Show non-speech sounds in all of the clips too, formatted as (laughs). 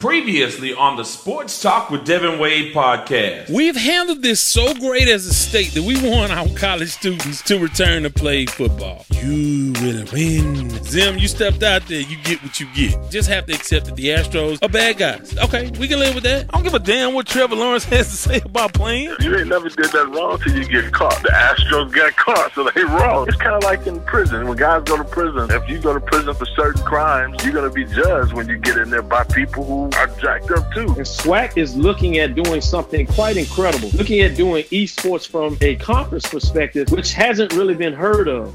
Previously on the Sports Talk with Devin Wade podcast. We've handled this so great as a state that we want our college students to return to play football. You will win. Zim, you stepped out there, you get what you get. Just have to accept that the Astros are bad guys. Okay, we can live with that. I don't give a damn what Trevor Lawrence (laughs) has to say about playing. You ain't never did that wrong till you get caught. The Astros got caught, so they wrong. It's kind of like in prison. When guys go to prison, if you go to prison for certain crimes, you're going to be judged when you get in there by people who are jacked up too. And SWAC is looking at doing something quite incredible, looking at doing esports from a conference perspective, which hasn't really been heard of.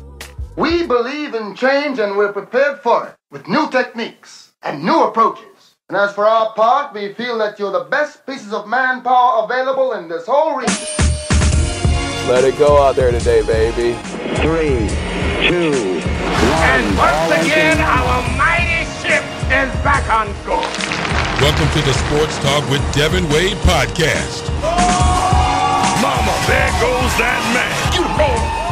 We believe in change and we're prepared for it with new techniques and new approaches. And as for our part, we feel that you're the best pieces of manpower available in this whole region. Let it go out there today, baby. Three, two, one. And once again, our mighty ship is back on course. Welcome to the Sports Talk with Devin Wade podcast. Mama, there goes that man. You roll.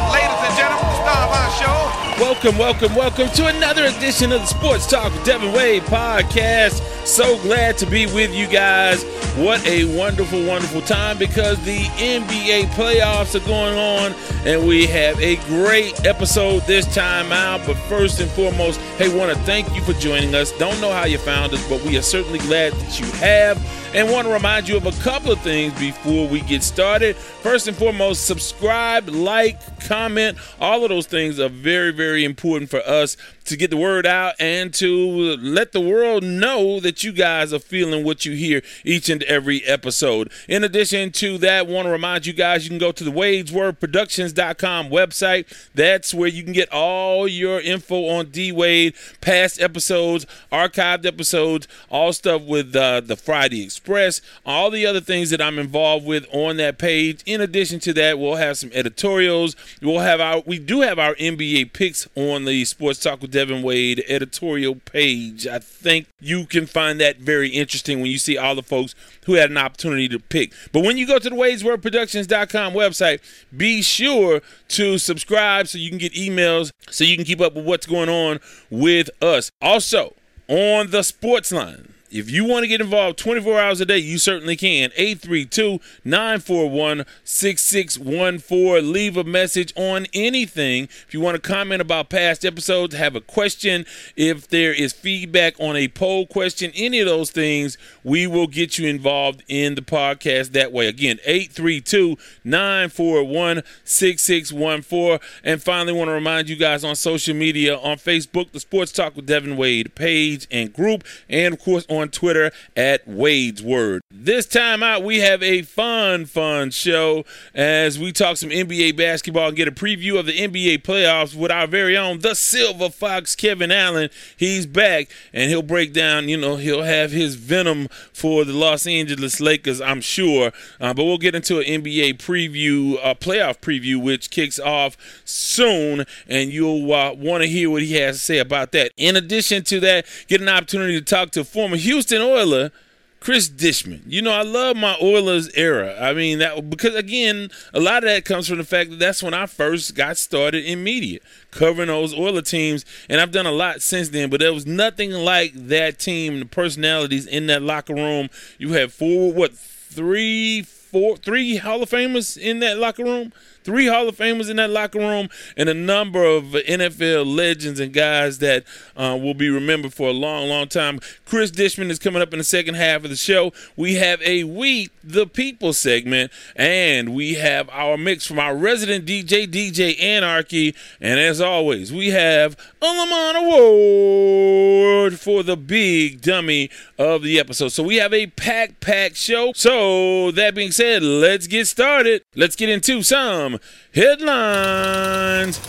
Welcome, welcome, welcome to another edition of the Sports Talk with Devin Wade podcast. So glad to be with you guys. What a wonderful, wonderful time because the NBA playoffs are going on and we have a great episode this time out. But first and foremost, hey, want to thank you for joining us. Don't know how you found us, but we are certainly glad that you have and want to remind you of a couple of things before we get started. First and foremost, subscribe, like, comment. All of those things are very, very important for us to get the word out and to let the world know that you guys are feeling what you hear each and every episode. In addition to that, want to remind you guys you can go to the wadeswordproductions.com website. That's where you can get all your info on D Wade, past episodes, archived episodes, all stuff with uh, the Friday Express, all the other things that I'm involved with on that page. In addition to that, we'll have some editorials. We'll have our we do have our NBA picks on the Sports Talk with Devin Wade editorial page. I think you can find that very interesting when you see all the folks who had an opportunity to pick. But when you go to the WadesWordProductions.com website, be sure to subscribe so you can get emails so you can keep up with what's going on with us. Also, on the sports line, if you want to get involved 24 hours a day, you certainly can. 832 941 6614. Leave a message on anything. If you want to comment about past episodes, have a question, if there is feedback on a poll question, any of those things, we will get you involved in the podcast that way. Again, 832 941 6614. And finally, want to remind you guys on social media on Facebook, the Sports Talk with Devin Wade page and group, and of course on Twitter at Wade's Word. This time out, we have a fun, fun show as we talk some NBA basketball and get a preview of the NBA playoffs with our very own, the Silver Fox, Kevin Allen. He's back and he'll break down, you know, he'll have his venom for the Los Angeles Lakers, I'm sure. Uh, but we'll get into an NBA preview, uh, playoff preview, which kicks off soon, and you'll uh, want to hear what he has to say about that. In addition to that, get an opportunity to talk to former Houston Oiler. Chris Dishman. You know, I love my Oilers era. I mean, that because again, a lot of that comes from the fact that that's when I first got started in media, covering those Oiler teams, and I've done a lot since then. But there was nothing like that team, the personalities in that locker room. You had four, what, three, four, three Hall of Famers in that locker room three Hall of Famers in that locker room, and a number of NFL legends and guys that uh, will be remembered for a long, long time. Chris Dishman is coming up in the second half of the show. We have a We the People segment, and we have our mix from our resident DJ, DJ Anarchy. And as always, we have a Lamont Award for the big dummy of the episode. So we have a pack pack show. So that being said, let's get started. Let's get into some headlines.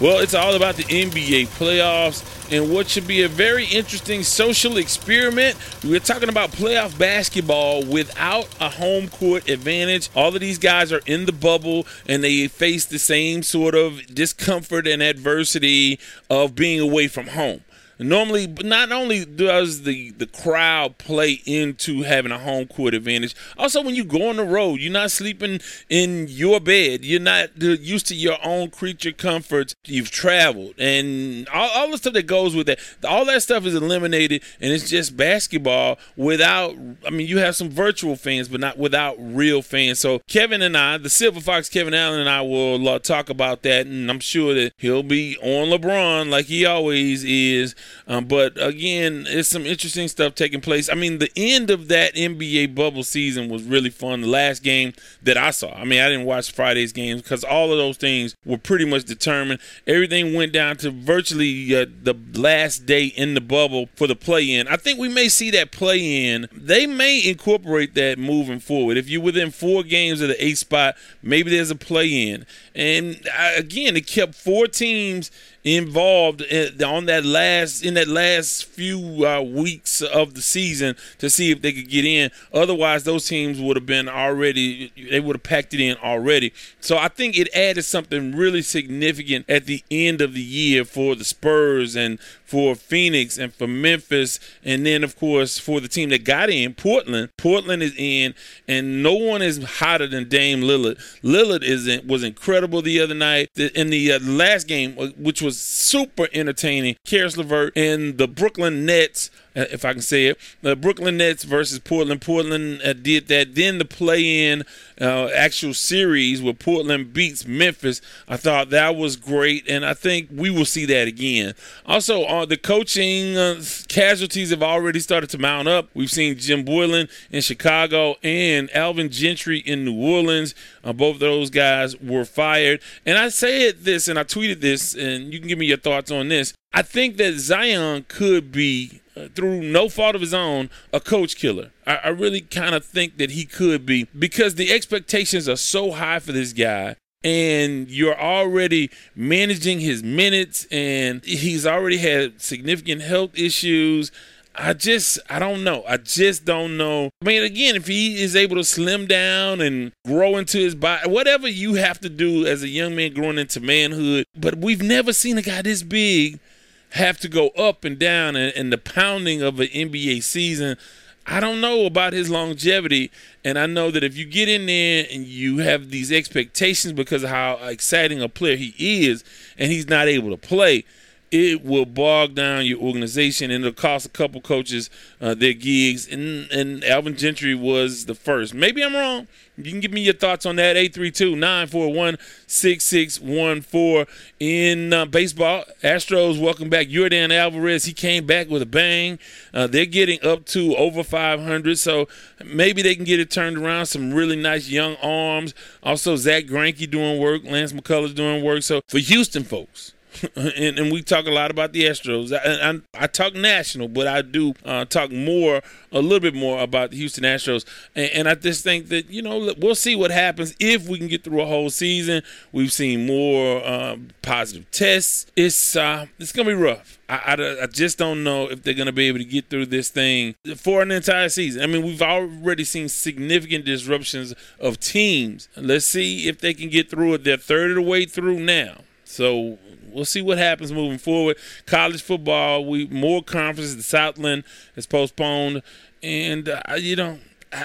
Well, it's all about the NBA playoffs and what should be a very interesting social experiment. We're talking about playoff basketball without a home court advantage. All of these guys are in the bubble and they face the same sort of discomfort and adversity of being away from home. Normally, not only does the the crowd play into having a home court advantage, also when you go on the road, you're not sleeping in your bed. You're not used to your own creature comforts. You've traveled, and all, all the stuff that goes with that. All that stuff is eliminated, and it's just basketball without. I mean, you have some virtual fans, but not without real fans. So Kevin and I, the Silver Fox, Kevin Allen and I will uh, talk about that, and I'm sure that he'll be on LeBron like he always is. Um, but again, it's some interesting stuff taking place. I mean, the end of that NBA bubble season was really fun. The last game that I saw, I mean, I didn't watch Friday's games because all of those things were pretty much determined. Everything went down to virtually uh, the last day in the bubble for the play in. I think we may see that play in. They may incorporate that moving forward. If you're within four games of the eighth spot, maybe there's a play in. And again, it kept four teams involved on that last in that last few uh, weeks of the season to see if they could get in. Otherwise, those teams would have been already they would have packed it in already. So I think it added something really significant at the end of the year for the Spurs and for Phoenix and for Memphis, and then of course for the team that got in, Portland. Portland is in, and no one is hotter than Dame Lillard. Lillard is in, was incredible the other night in the uh, last game, uh, which was super entertaining. Caris LeVert and the Brooklyn Nets if I can say it. The Brooklyn Nets versus Portland. Portland uh, did that. Then the play-in uh, actual series where Portland beats Memphis. I thought that was great, and I think we will see that again. Also, uh, the coaching uh, casualties have already started to mount up. We've seen Jim Boylen in Chicago and Alvin Gentry in New Orleans. Uh, both of those guys were fired. And I said this, and I tweeted this, and you can give me your thoughts on this. I think that Zion could be uh, through no fault of his own, a coach killer. I, I really kind of think that he could be because the expectations are so high for this guy. And you're already managing his minutes, and he's already had significant health issues. I just, I don't know. I just don't know. I mean, again, if he is able to slim down and grow into his body, whatever you have to do as a young man growing into manhood, but we've never seen a guy this big have to go up and down and, and the pounding of an NBA season. I don't know about his longevity, and I know that if you get in there and you have these expectations because of how exciting a player he is, and he's not able to play, it will bog down your organization and it'll cost a couple coaches uh, their gigs. And, and Alvin Gentry was the first. Maybe I'm wrong. You can give me your thoughts on that. 832 941 6614. In uh, baseball, Astros welcome back Yordan Alvarez. He came back with a bang. Uh, they're getting up to over 500, so maybe they can get it turned around. Some really nice young arms. Also, Zack Greinke doing work. Lance McCullers doing work. So for Houston folks, (laughs) and, and, we talk a lot about the Astros. I, I, I talk national, but I do uh, talk more, a little bit more about the Houston Astros. And, and, I just think that you know we'll see what happens if we can get through a whole season. We've seen more uh, positive tests. It's uh, it's gonna be rough. I, I, I, just don't know if they're going to be able to get through this thing for an entire season. I mean, we've already seen significant disruptions of teams. Let's see if they can get through it. They're third of the way through now. So we'll see what happens moving forward. College football, we more conferences. The Southland is postponed, and uh, you know,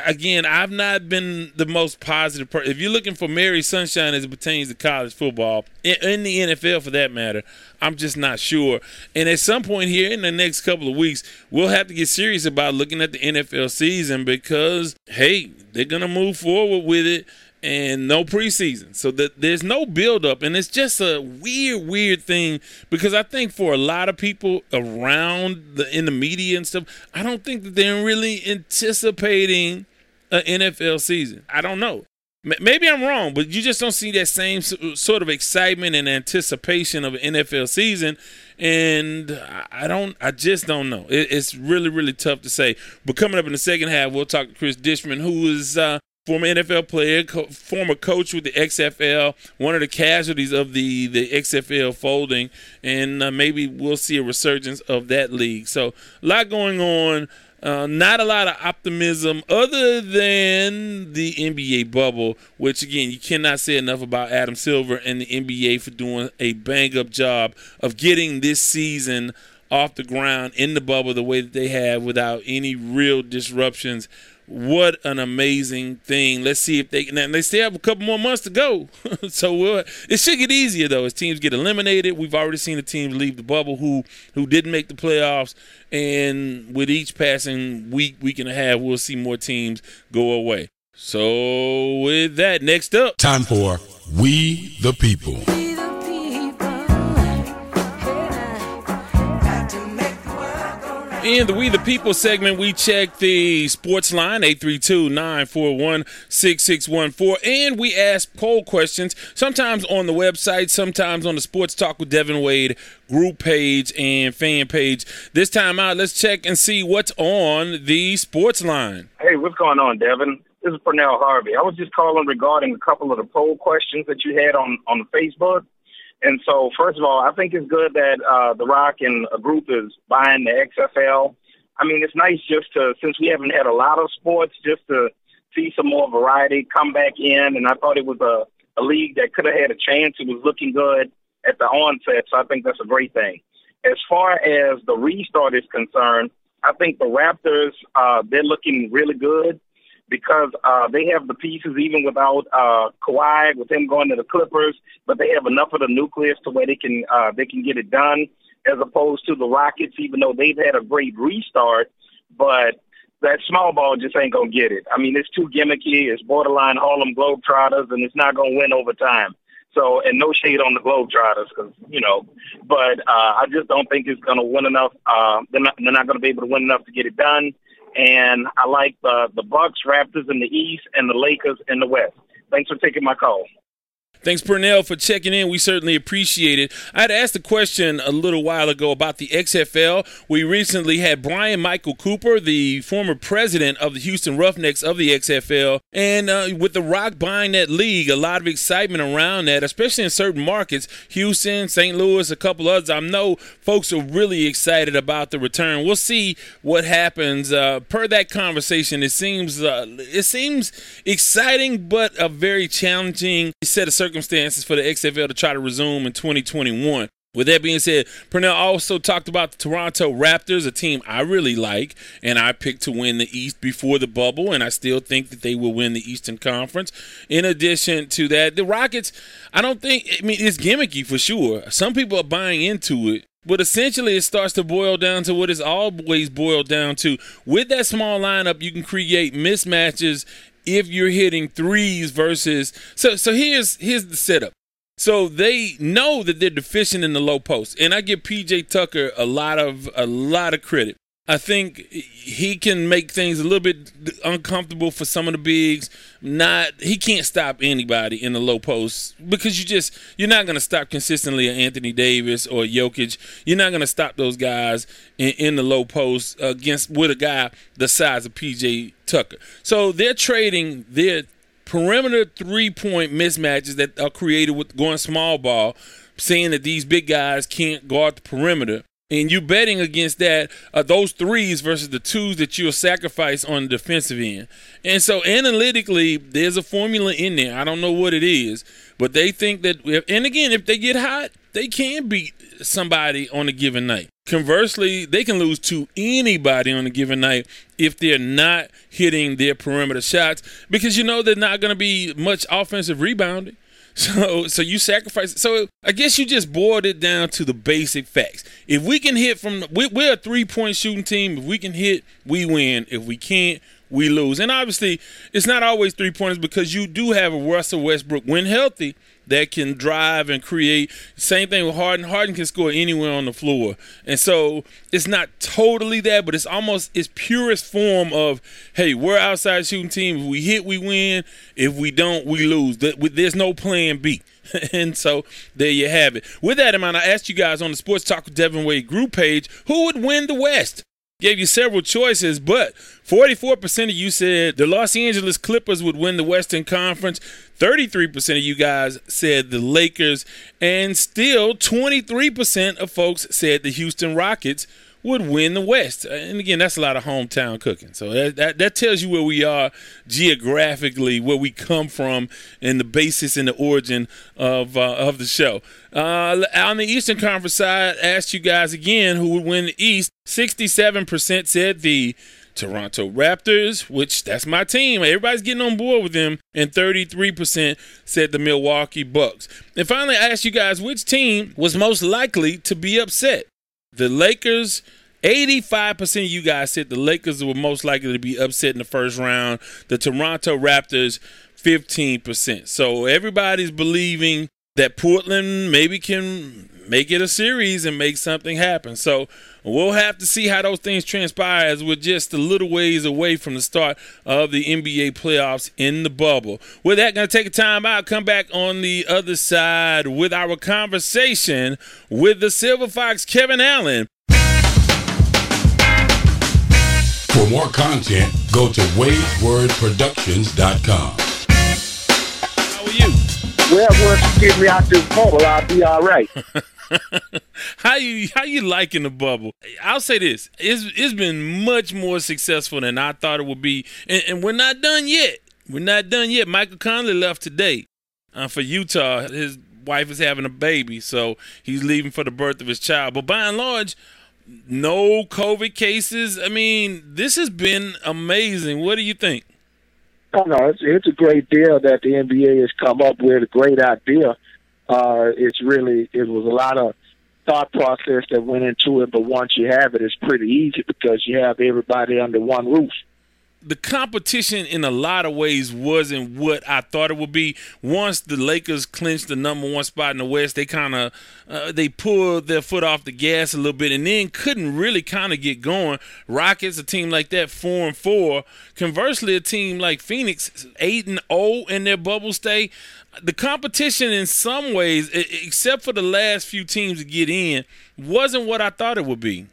again, I've not been the most positive. If you're looking for Mary Sunshine as it pertains to college football, in, in, the NFL for that matter, I'm just not sure. And at some point here in the next couple of weeks, we'll have to get serious about looking at the NFL season because, hey, they're going to move forward with it and no preseason. So that there's no buildup, and it's just a weird, weird thing because I think for a lot of people around the in the media and stuff, I don't think that they're really anticipating an NFL season. I don't know. Maybe I'm wrong, but you just don't see that same sort of excitement and anticipation of an NFL season. And I don't, I just don't know. It's really, really tough to say. But coming up in the second half, we'll talk to Chris Dishman, who is uh, former NFL player, co- former coach with the XFL, one of the casualties of the, the XFL folding, and uh, maybe we'll see a resurgence of that league. So, a lot going on. Uh, not a lot of optimism other than the NBA bubble, which again, you cannot say enough about Adam Silver and the NBA for doing a bang up job of getting this season off the ground in the bubble the way that they have without any real disruptions. What an amazing thing! Let's see if they now they still have a couple more months to go, (laughs) so uh, it should get easier though as teams get eliminated. We've already seen the teams leave the bubble who who didn't make the playoffs, and with each passing week, week and a half, we'll see more teams go away. So with that, next up, time for We the People. In the We the People segment, we check the sports line 832-941-6614 and we ask poll questions sometimes on the website, sometimes on the Sports Talk with Devin Wade group page and fan page. This time out, let's check and see what's on the sports line. Hey, what's going on, Devin? This is Pernell Harvey. I was just calling regarding a couple of the poll questions that you had on on Facebook. And so, first of all, I think it's good that uh, The Rock and a group is buying the XFL. I mean, it's nice just to, since we haven't had a lot of sports, just to see some more variety come back in. And I thought it was a, a league that could have had a chance. It was looking good at the onset. So I think that's a great thing. As far as the restart is concerned, I think the Raptors, uh, they're looking really good because uh, they have the pieces even without uh, Kawhi, with him going to the Clippers, but they have enough of the nucleus to where they can uh, they can get it done, as opposed to the Rockets, even though they've had a great restart, but that small ball just ain't gonna get it. I mean, it's too gimmicky. It's borderline Harlem Globetrotters, and it's not gonna win over time. So, and no shade on the Globetrotters, because you know, but uh, I just don't think it's gonna win enough. Uh, they're not, they're not gonna be able to win enough to get it done and I like the the Bucks, Raptors in the East, and the Lakers in the West. Thanks for taking my call. Thanks, Purnell, for checking in. We certainly appreciate it. I had asked a question a little while ago about the XFL. We recently had Brian Michael Cooper, the former president of the Houston Roughnecks of the XFL, and uh, with The Rock buying that league, a lot of excitement around that, especially in certain markets, Houston, St. Louis, a couple others. I know folks are really excited about the return. We'll see what happens. Uh, per that conversation, it seems uh, it seems exciting, but a very challenging set of circumstances circumstances for the XFL to try to resume in 2021. With that being said, Purnell also talked about the Toronto Raptors, a team I really like, and I picked to win the East before the bubble, and I still think that they will win the Eastern Conference. In addition to that, the Rockets, I don't think, I mean, it's gimmicky for sure. Some people are buying into it. But essentially, it starts to boil down to what it's always boiled down to. With that small lineup, you can create mismatches if you're hitting threes versus so so here's here's the setup. So they know that they're deficient in the low post, and I give PJ Tucker a lot of a lot of credit. I think he can make things a little bit uncomfortable for some of the bigs. Not he can't stop anybody in the low post because you just you're not going to stop consistently Anthony Davis or Jokic. You're not going to stop those guys in, in, the low post against with a guy the size of PJ Tucker. So they're trading their perimeter three point mismatches that are created with going small ball, saying that these big guys can't guard the perimeter and you betting against that uh, those threes versus the twos that you'll sacrifice on the defensive end. And so analytically, there's a formula in there. I don't know what it is, but they think that. If, and again, if they get hot, they can beat somebody on a given night. Conversely, they can lose to anybody on a given night if they're not hitting their perimeter shots because you know they're not going to be much offensive rebounding. So so you sacrifice. So I guess you just boiled it down to the basic facts. If we can hit from, we, we're a three point shooting team. If we can hit, we win. If we can't, we lose. And obviously, it's not always three pointers because you do have a Russell Westbrook when healthy that can drive and create. Same thing with Harden. Harden can score anywhere on the floor, and so it's not totally that, but it's almost its purest form of hey, we're outside shooting team. If we hit, we win. If we don't, we lose. There's no plan B. (laughs) and so there you have it. With that in mind, I asked you guys on the Sports Talk with Devin Wade group page who would win the West. Gave you several choices, but 44% of you said the Los Angeles Clippers would win the Western Conference. 33% of you guys said the Lakers. And still, 23% of folks said the Houston Rockets would win the West. And again, that's a lot of hometown cooking. So that, that, that tells you where we are geographically, where we come from, and the basis and the origin of uh, of the show. Uh, on the Eastern Conference side, asked you guys again who would win the East. Sixty-seven percent said the Toronto Raptors, which that's my team. Everybody's getting on board with them. And 33% said the Milwaukee Bucks. And finally, I asked you guys which team was most likely to be upset. The Lakers, 85% of you guys said the Lakers were most likely to be upset in the first round. The Toronto Raptors, 15%. So everybody's believing that Portland maybe can make it a series and make something happen. So we'll have to see how those things transpire as we're just a little ways away from the start of the NBA playoffs in the bubble. With that, going to take a time out, come back on the other side with our conversation with the Silver Fox, Kevin Allen. For more content, go to WadeWordProductions.com. Well, once you get me out this bubble, I'll be all right. (laughs) how you how you liking the bubble? I'll say this: it's it's been much more successful than I thought it would be, and, and we're not done yet. We're not done yet. Michael Conley left today uh, for Utah. His wife is having a baby, so he's leaving for the birth of his child. But by and large, no COVID cases. I mean, this has been amazing. What do you think? Oh, no, it's, it's a great deal that the NBA has come up with. A great idea. Uh, it's really it was a lot of thought process that went into it, but once you have it, it's pretty easy because you have everybody under one roof the competition in a lot of ways wasn't what I thought it would be. Once the Lakers clinched the number one spot in the West, they kind of uh, they pulled their foot off the gas a little bit, and then couldn't really kind of get going. Rockets, a team like that, four and four. Conversely, a team like Phoenix, eight and zero oh in their bubble stay. The competition, in some ways, except for the last few teams to get in, wasn't what I thought it would be.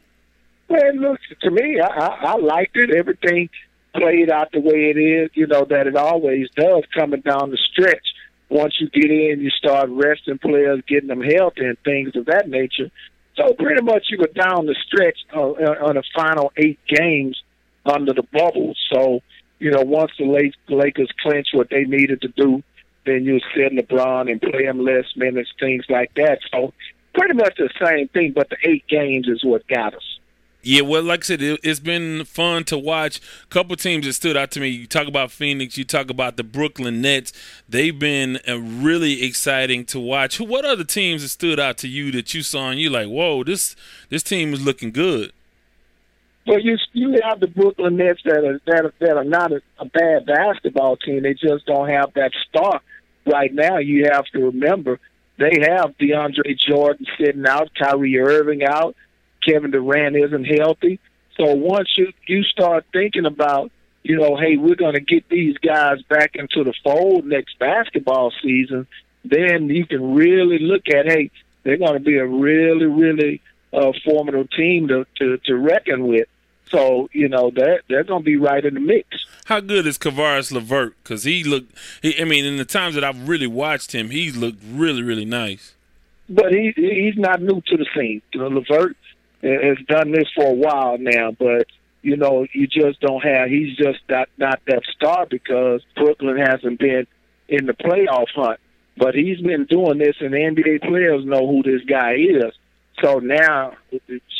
Well, look to me, I, I, I liked it. Everything played out the way it is, you know, that it always does coming down the stretch. Once you get in, you start resting players, getting them healthy and things of that nature. So pretty much you were down the stretch uh, on the final eight games under the bubble. So, you know, once the Lakers clinch what they needed to do, then you sit LeBron and play him less minutes, things like that. So pretty much the same thing, but the eight games is what got us. Yeah, well, like I said, it, has been fun to watch. A couple teams that stood out to me. You talk about Phoenix, you talk about the Brooklyn Nets. They've been uh, really exciting to watch. What other teams that stood out to you that you saw and you like, whoa, this this team is looking good? Well, you you have the Brooklyn Nets that are that are, that are not a, a bad basketball team. They just don't have that star right now. You have to remember they have DeAndre Jordan sitting out, Kyrie Irving out. Kevin Durant isn't healthy. So once you you start thinking about, you know, hey, we're going to get these guys back into the fold next basketball season, then you can really look at, hey, they're going to be a really, really uh, formidable team to, to to reckon with. So you know they're they're going to be right in the mix. How good is Caris LeVert? Because he looked, he, I mean, in the times that I've really watched him, he's looked really, really nice. But he he's not new to the scene. You know, LeVert has done this for a while now, but you know, you just don't have. He's just not not that star because Brooklyn hasn't been in the playoff hunt. But he's been doing this, and NBA players know who this guy is. So now,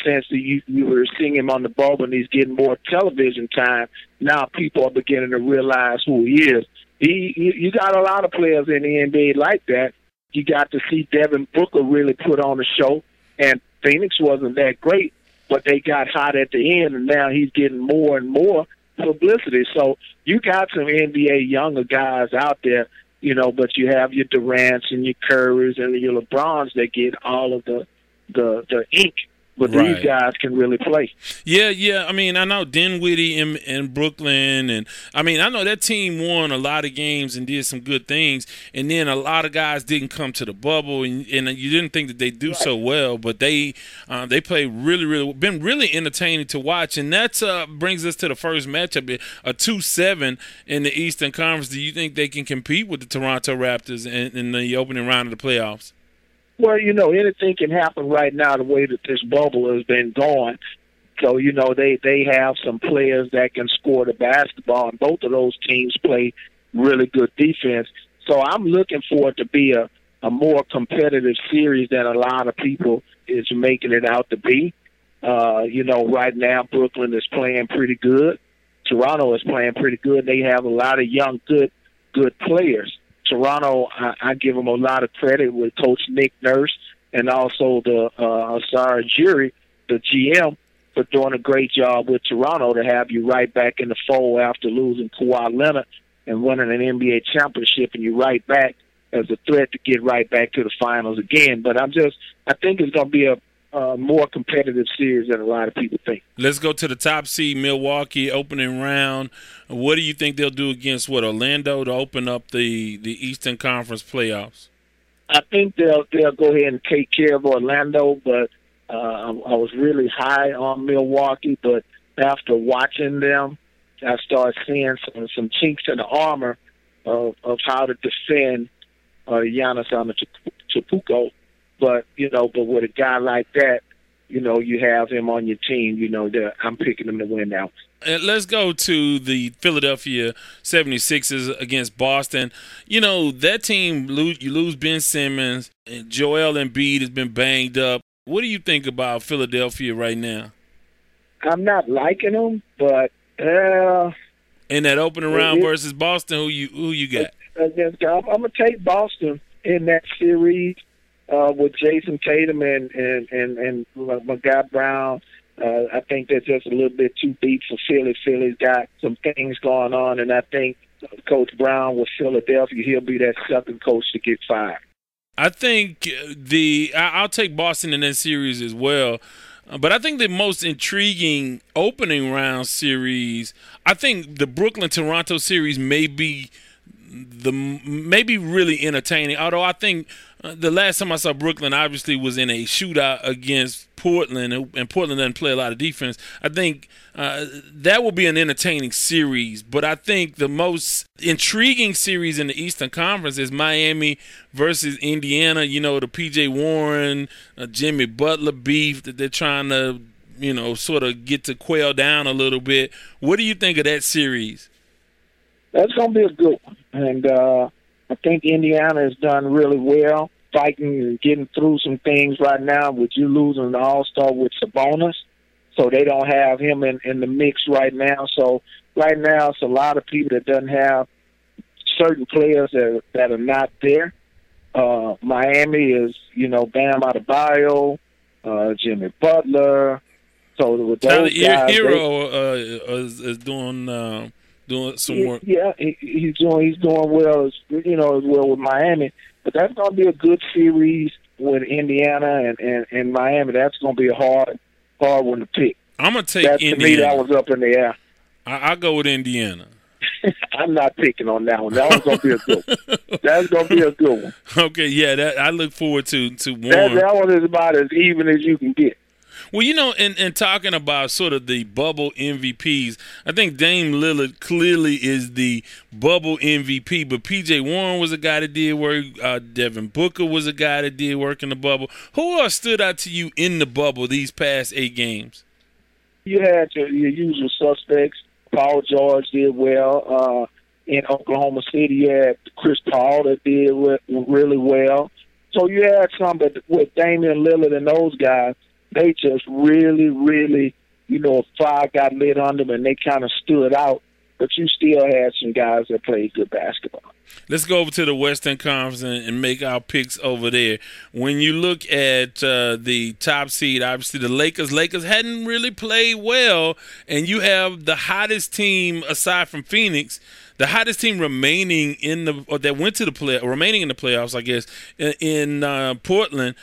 since you, you were seeing him on the bubble and he's getting more television time, now people are beginning to realize who he is. He, you, you got a lot of players in the NBA like that. You got to see Devin Booker really put on a show, and Phoenix wasn't that great, but they got hot at the end, and now he's getting more and more publicity. So you got some NBA younger guys out there, you know, but you have your Durant's and your Currys and your LeBrons that get all of the the the ink but right. these guys can really play. Yeah, yeah. I mean, I know Dinwiddie in, in Brooklyn, and I mean, I know that team won a lot of games and did some good things. And then a lot of guys didn't come to the bubble, and, and you didn't think that they do right. so well, but they uh, they play really, really been really entertaining to watch. And that uh, brings us to the first matchup, a two seven in the Eastern Conference. Do you think they can compete with the Toronto Raptors in, in the opening round of the playoffs? Well, you know, anything can happen right now the way that this bubble has been going. So you know they they have some players that can score the basketball, and both of those teams play really good defense. So I'm looking for it to be a a more competitive series than a lot of people is making it out to be. Uh, you know, right now Brooklyn is playing pretty good. Toronto is playing pretty good. They have a lot of young, good, good players. Toronto, I, I give them a lot of credit with Coach Nick Nurse and also the uh, Ausar Ujiri, the GM, for doing a great job with Toronto to have you right back in the fold after losing Kawhi Leonard and winning an NBA championship, and you right back as a threat to get right back to the finals again. But I'm just, I think it's going to be a uh, more competitive series than a lot of people think. Let's go to the top seed, Milwaukee, opening round. What do you think they'll do against what Orlando to open up the the Eastern Conference playoffs? I think they'll they'll go ahead and take care of Orlando, but uh, I was really high on Milwaukee. But after watching them, I started seeing some some chinks in the armor of of how to defend uh, Giannis Antetokounmpo but you know, but with a guy like that, you know, you have him on your team. You know, I'm picking him to win now. And let's go to the Philadelphia 76ers against Boston. You know, that team, you lose Ben Simmons, and Joel Embiid has been banged up. What do you think about Philadelphia right now? I'm not liking them, but uh, in that opening round it, versus Boston, who you who you got? I'm gonna take Boston in that series uh, with Jayson Tatum and and and and my guy Brown. Uh, I think they're just a little bit too deep for Philly. Philly's got some things going on, and I think Coach Brown with Philadelphia, he'll be that second coach to get fired. I think the I'll take Boston in that series as well. But I think the most intriguing opening round series, I think the Brooklyn Toronto series may be the maybe really entertaining. Although I think the last time I saw Brooklyn obviously was in a shootout against Portland, and Portland doesn't play a lot of defense. I think uh, that will be an entertaining series, but I think the most intriguing series in the Eastern Conference is Miami versus Indiana. You know, the TJ Warren, uh, Jimmy Butler beef that they're trying to, you know, sort of get to quail down a little bit. What do you think of that series? That's going to be a good one, and uh, I think Indiana has done really well fighting and getting through some things right now with you losing the All Star with Sabonis. So they don't have him in, in the mix right now. So right now it's a lot of people that doesn't have certain players that that are not there. Uh, Miami is, you know, Bam Adebayo, uh, Jimmy Butler. So with those Tyler, guys, Herro uh, is, is doing uh, doing some work. Yeah, he, he's doing he's doing well as you know as well with Miami. But that's going to be a good series with Indiana and, and, and Miami. That's going to be a hard hard one to pick. I'm gonna take that, Indiana. To me, that was up in the air. I, will go with Indiana. (laughs) I'm not picking on that one. That one's gonna be a good one. (laughs) That's gonna be a good one. Okay, yeah, that I look forward to to one. That, that one is about as even as you can get. Well, you know, in, in talking about sort of the bubble MVPs, I think Dame Lillard clearly is the bubble MVP. But TJ Warren was a guy that did work. Uh, Devin Booker was a guy that did work in the bubble. Who else stood out to you in the bubble these past eight games? You had your, your usual suspects. Paul George did well. Uh, in Oklahoma City, you had Chris Paul that did really well. So you had some, but with Damian Lillard and those guys, they just really, really, you know, a fire got lit on them and they kind of stood out. But you still had some guys that played good basketball. Let's go over to the Western Conference and, and make our picks over there. When you look at uh, the top seed, obviously the Lakers. Lakers hadn't really played well, and you have the hottest team aside from Phoenix the hottest team remaining in the or that went to the play remaining in the playoffs, I guess, in, in uh, Portland.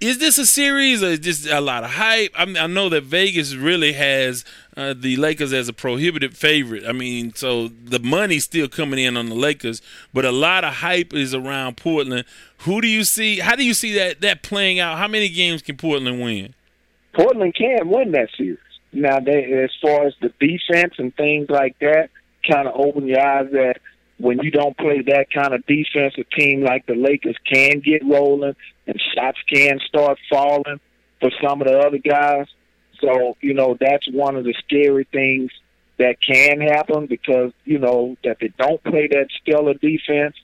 Is this a series or is this a lot of hype? I, mean, I know that Vegas really has uh, the Lakers as a prohibited favorite. I mean, so the money's still coming in on the Lakers, but a lot of hype is around Portland. Who do you see? How do you see that that playing out? How many games can Portland win? Portland can win that series. Now, they, as far as the defense and things like that, kind of open your eyes that when you don't play that kind of defense, a team like the Lakers can get rolling and shots can start falling for some of the other guys. So, you know, that's one of the scary things that can happen because, you know, that they don't play that stellar defense,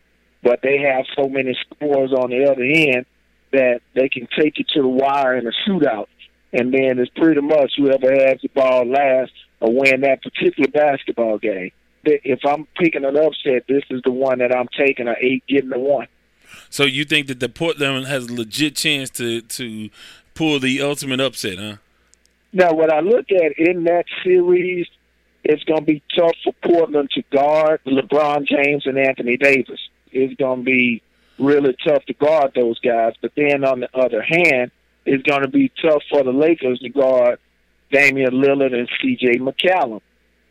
but they have so many scores on the other end that they can take you to the wire in a shootout. And then it's pretty much whoever has the ball last will win that particular basketball game. If I'm picking an upset, this is the one that I'm taking I ain't getting the one. So you think that the Portland has a legit chance to to pull the ultimate upset, huh? Now, what I look at in that series, it's going to be tough for Portland to guard LeBron James and Anthony Davis. It's going to be really tough to guard those guys. But then on the other hand, it's going to be tough for the Lakers to guard Damian Lillard and C.J. McCollum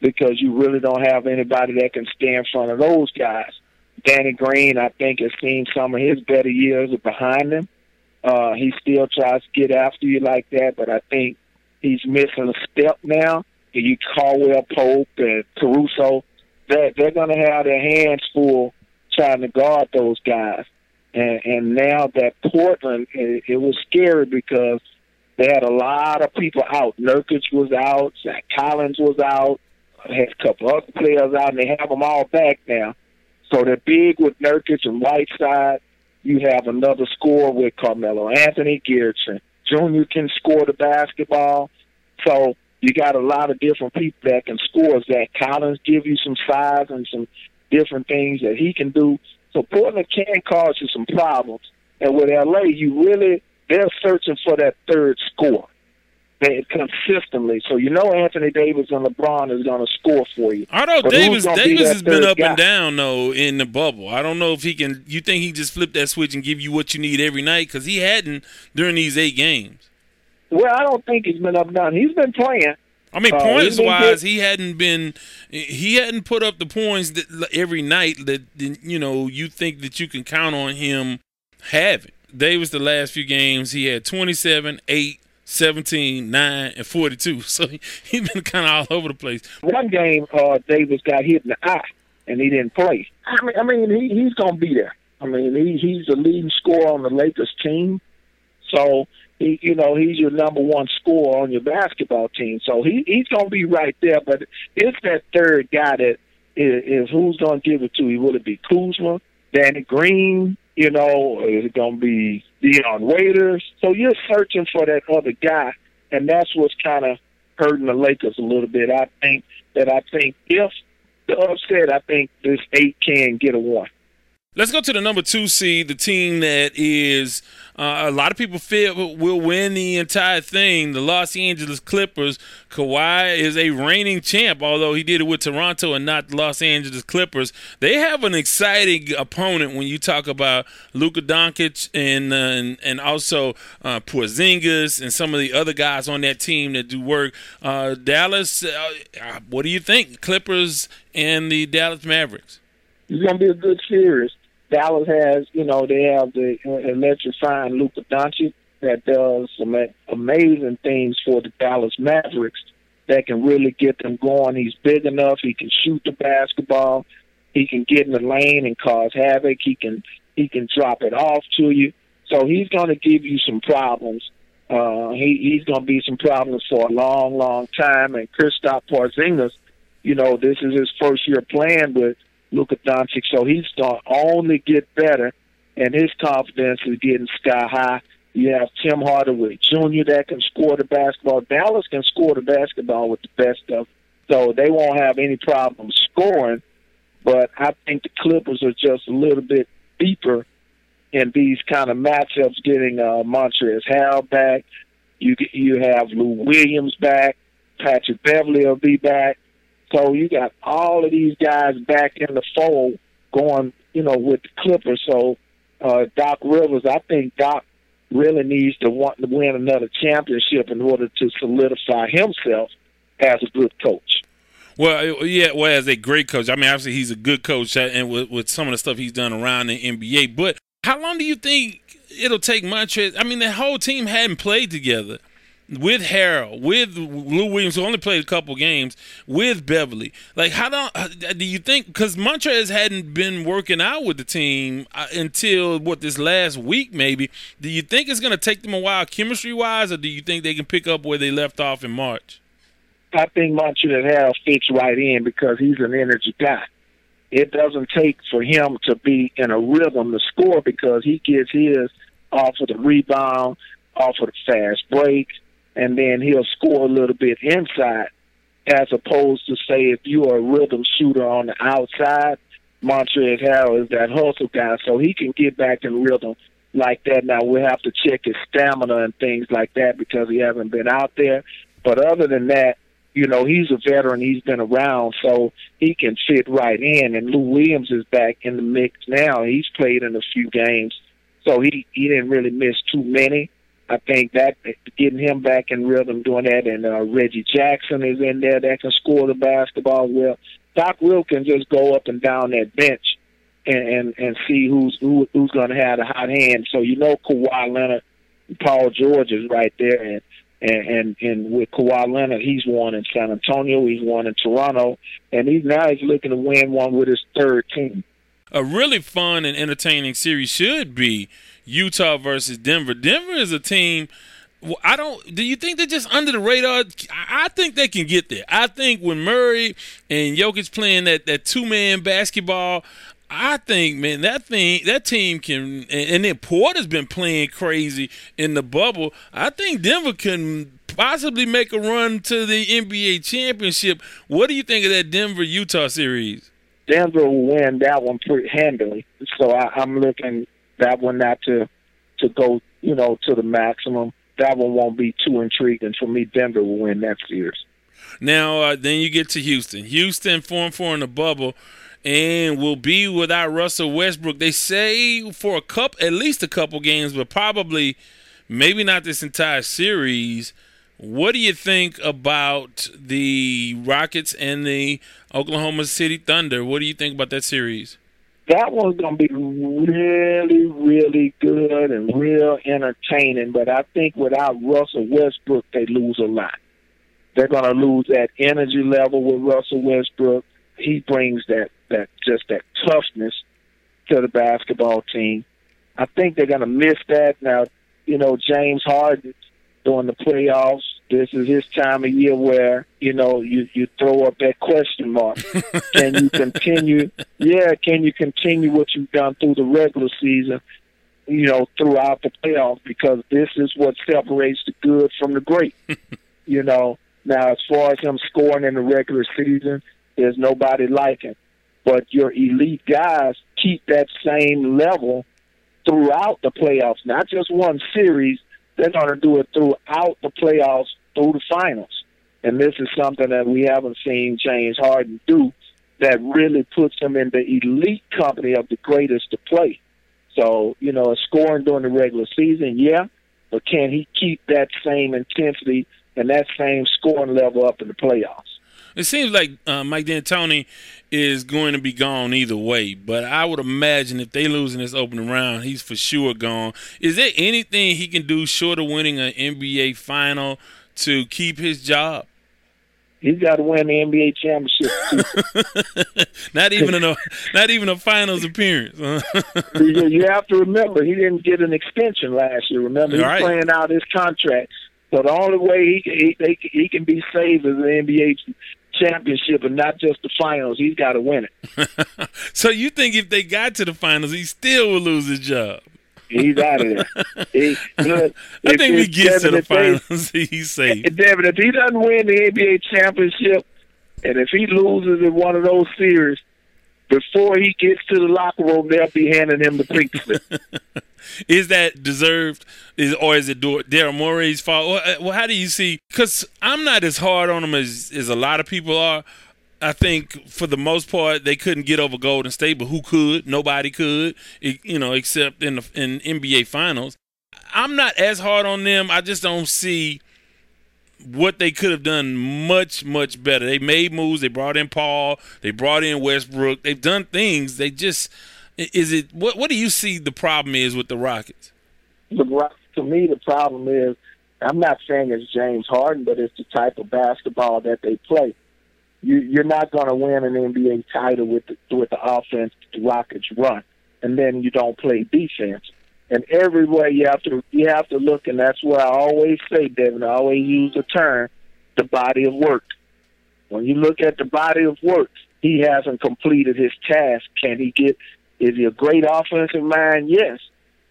because you really don't have anybody that can stand in front of those guys. Danny Green, I think, has seen some of his better years behind him. Uh, he still tries to get after you like that, but I think he's missing a step now. And You Caldwell Pope and Caruso, they're, they're going to have their hands full trying to guard those guys. And, and now that Portland, it, it was scary because they had a lot of people out. Nurkic was out, Zach Collins was out, had a couple other players out, and they have them all back now. So they're big with Nurkic and Whiteside. You have another score with Carmelo Anthony, Gary Trent Jr. can score the basketball. So you got a lot of different people that can score. Zach Collins give you some size and some different things that he can do. So Portland can cause you some problems. And with LA, you really they're searching for that third score they, consistently. So you know Anthony Davis and LeBron is going to score for you. I know Davis. Davis has been up guy? and down though in the bubble. I don't know if he can. You think he just flipped that switch and give you what you need every night? Because he hadn't during these eight games. Well, I don't think he's been up and down. He's been playing. I mean, uh, points wise, he hadn't been, he hadn't put up the points that every night that you know you think that you can count on him having. Davis, the last few games, he had 27, 8, 17, 9, and 42. (laughs) So he, he been kind of all over the place. One game, uh, Davis got hit in the eye, and he didn't play. I mean, I mean, he, he's going to be there. I mean, he, he's the leading scorer on the Lakers team. So he, you know, he's your number one scorer on your basketball team. So he he's going to be right there. But it's that third guy that is, is who's going to give it to you. Will it be Kuzma, Danny Green? You know, is it going to be Dion Waiters? So you're searching for that other guy, and that's what's kind of hurting the Lakers a little bit. I think that I think if the upset, I think this eight can get a one. Let's go to the number two seed, the team that is uh, a lot of people feel will win the entire thing. The Los Angeles Clippers. Kawhi is a reigning champ, although he did it with Toronto and not the Los Angeles Clippers. They have an exciting opponent when you talk about Luka Doncic and uh, and, and also uh, Porzingis and some of the other guys on that team that do work. Uh, Dallas, uh, uh, what do you think? Clippers and the Dallas Mavericks. It's gonna be a good series. Dallas has, you know, they have the electrifying Luka Doncic that does some amazing things for the Dallas Mavericks that can really get them going. He's big enough. He can shoot the basketball. He can get in the lane and cause havoc. He can he can drop it off to you. So he's going to give you some problems. Uh, he he's going to be some problems for a long, long time. And Kristaps Porzingis, you know, this is his first year playing with Luka Doncic. So he's going to only get better, and his confidence is getting sky high. You have Tim Hardaway Jr. that can score the basketball. Dallas can score the basketball with the best of, so they won't have any problem scoring. But I think the Clippers are just a little bit deeper in these kind of matchups. Getting uh, Montrezl Harrell back, you you have Lou Williams back, Patrick Beverley will be back. So you got all of these guys back in the fold going, you know, with the Clippers. So uh, Doc Rivers, I think Doc really needs to want to win another championship in order to solidify himself as a good coach. Well, yeah, well, as a great coach. I mean, obviously he's a good coach, uh, and with, with some of the stuff he's done around the NBA. But how long do you think it'll take Montrezl? I mean, the whole team hadn't played together with Harrell, with Lou Williams, who only played a couple games, with Beverly. Like, how do, do you think? Because Montrez hadn't been working out with the team uh, until what this last week, maybe. Do you think it's going to take them a while, chemistry wise, or do you think they can pick up where they left off in March? I think Montrez and Harrell fits right in because he's an energy guy. It doesn't take for him to be in a rhythm to score because he gets his off of the rebound, off of the fast break, and then he'll score a little bit inside, as opposed to say if you're a rhythm shooter on the outside, Montrez Harrell is that hustle guy, so he can get back in rhythm like that. Now we'll have to check his stamina and things like that because he hasn't been out there. But other than that, you know, he's a veteran. He's been around, so he can fit right in. And Lou Williams is back in the mix now. He's played in a few games, so he he didn't really miss too many. I think that getting him back in rhythm doing that, and uh, Reggie Jackson is in there that can score the basketball well. Doc Will can just go up and down that bench and and, and see who's who, who's going to have the hot hand. So you know Kawhi Leonard, Paul George is right there, and and and, and with Kawhi Leonard, he's won in San Antonio, he's won in Toronto, and he's now he's looking to win one with his third team. A really fun and entertaining series should be Utah versus Denver. Denver is a team. I don't. Do you think they're just under the radar? I think they can get there. I think when Murray and Jokic playing that that two man basketball, I think man that thing that team can. And then Porter's been playing crazy in the bubble. I think Denver can possibly make a run to the NBA championship. What do you think of that Denver Utah series? Denver will win that one pretty handily. So I, I'm looking that one not to to go, you know, to the maximum. That one won't be too intriguing for me. Denver will win next series. Now, uh, then you get to Houston. Houston form four in the bubble, and will be without Russell Westbrook. They say for a cup, at least a couple games, but probably maybe not this entire series. What do you think about the Rockets and the Oklahoma City Thunder? What do you think about that series? That one's going to be really, really good and real entertaining. But I think without Russell Westbrook, they lose a lot. They're going to lose that energy level with Russell Westbrook. He brings that that just that toughness to the basketball team. I think they're going to miss that now. You know, James Harden during the playoffs this is his time of year where you know you you throw up that question mark. (laughs) can you continue? Yeah, can you continue what you've done through the regular season? You know, throughout the playoffs, because this is what separates the good from the great. (laughs) you know, now as far as him scoring in the regular season, there's nobody like him. But your elite guys keep that same level throughout the playoffs, not just one series. They're going to do it throughout the playoffs through the finals. And this is something that we haven't seen James Harden do that really puts him in the elite company of the greatest to play. So, you know, scoring during the regular season, yeah, but can he keep that same intensity and that same scoring level up in the playoffs? It seems like uh, Mike D'Antoni is going to be gone either way, but I would imagine if they lose in this opening round, he's for sure gone. Is there anything he can do short of winning an NBA final to keep his job? He's got to win the NBA championship. (laughs) not even a not even a finals appearance. (laughs) you, you have to remember he didn't get an extension last year. Remember he's right. playing out his contract. So the only way he he, he can be saved is the NBA championship and not just the finals. He's got to win it. (laughs) so you think if they got to the finals, he still would lose his job? He's out of there. (laughs) He, look, I think we get to the finals. (laughs) he's safe. Devin, if he doesn't win the NBA championship, and if he loses in one of those series, before he gets to the locker room, they'll be handing him the pink slip. (laughs) is that deserved, is or is it Daryl Morey's fault? Uh, well, how do you see? Because I'm not as hard on him as as a lot of people are. I think for the most part they couldn't get over Golden State, but who could? Nobody could, you know, except in the in NBA Finals. I'm not as hard on them. I just don't see what they could have done much much better. They made moves. They brought in Paul. They brought in Westbrook. They've done things. They just is it what what do you see the problem is with the Rockets? The to me the problem is I'm not saying it's James Harden, but it's the type of basketball that they play. You, you're not going to win an NBA title with the, with the offense the Rockets run, and then you don't play defense. And everywhere you have to you have to look, and that's where I always say, Devin. I always use the term, the body of work. When you look at the body of work, he hasn't completed his task. Can he get? Is he a great offensive mind? Yes,